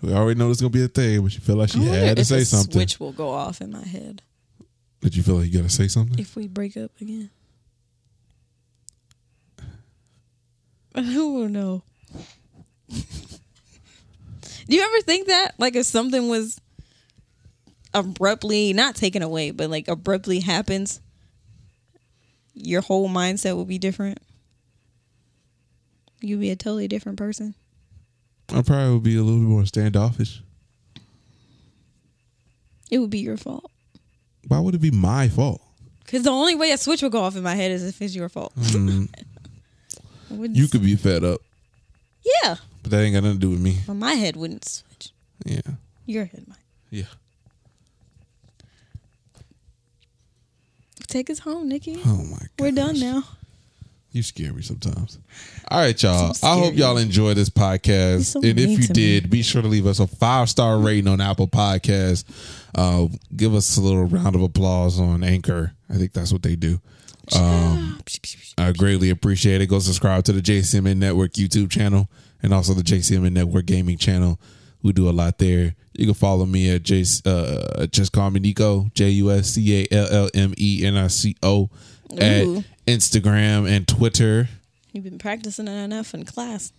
We already know it's gonna be a thing, but you feel like she had to if say something. switch will go off in my head Did you feel like you gotta say something? if we break up again. [laughs] I don't know. [laughs] Do you ever think that? Like if something was abruptly not taken away, but like abruptly happens, your whole mindset will be different. You'd be a totally different person. I probably would be a little bit more standoffish. It would be your fault. Why would it be my fault? Because the only way a switch will go off in my head is if it's your fault. Mm, [laughs] you could be fed up, yeah, but that ain't got nothing to do with me. but my head wouldn't switch. Yeah, Your head might. yeah. Take us home, Nikki. Oh my god. We're done now. You scare me sometimes. All right, y'all. I hope y'all enjoy this podcast. so and if you to me. did, be sure to leave us a five star rating on Apple Podcasts. Uh, give us a little round of applause on Anchor. I think that's what they do. Um, I greatly appreciate it. Go subscribe to the JCMN Network YouTube channel and also the JCMN Network Gaming channel. We do a lot there. You can follow me at J, uh, just call me Nico J U S C A L L M E N I C O at Instagram and Twitter. You've been practicing enough in class.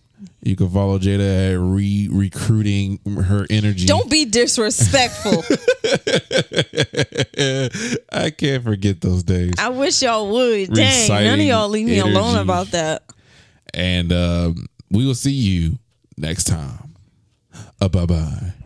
You can follow Jaeda at re recruiting her energy. Don't be disrespectful. [laughs] I can't forget those days. I wish y'all would. Dang, none of y'all leave me alone about that. And um, we will see you next time. Uh, bye bye.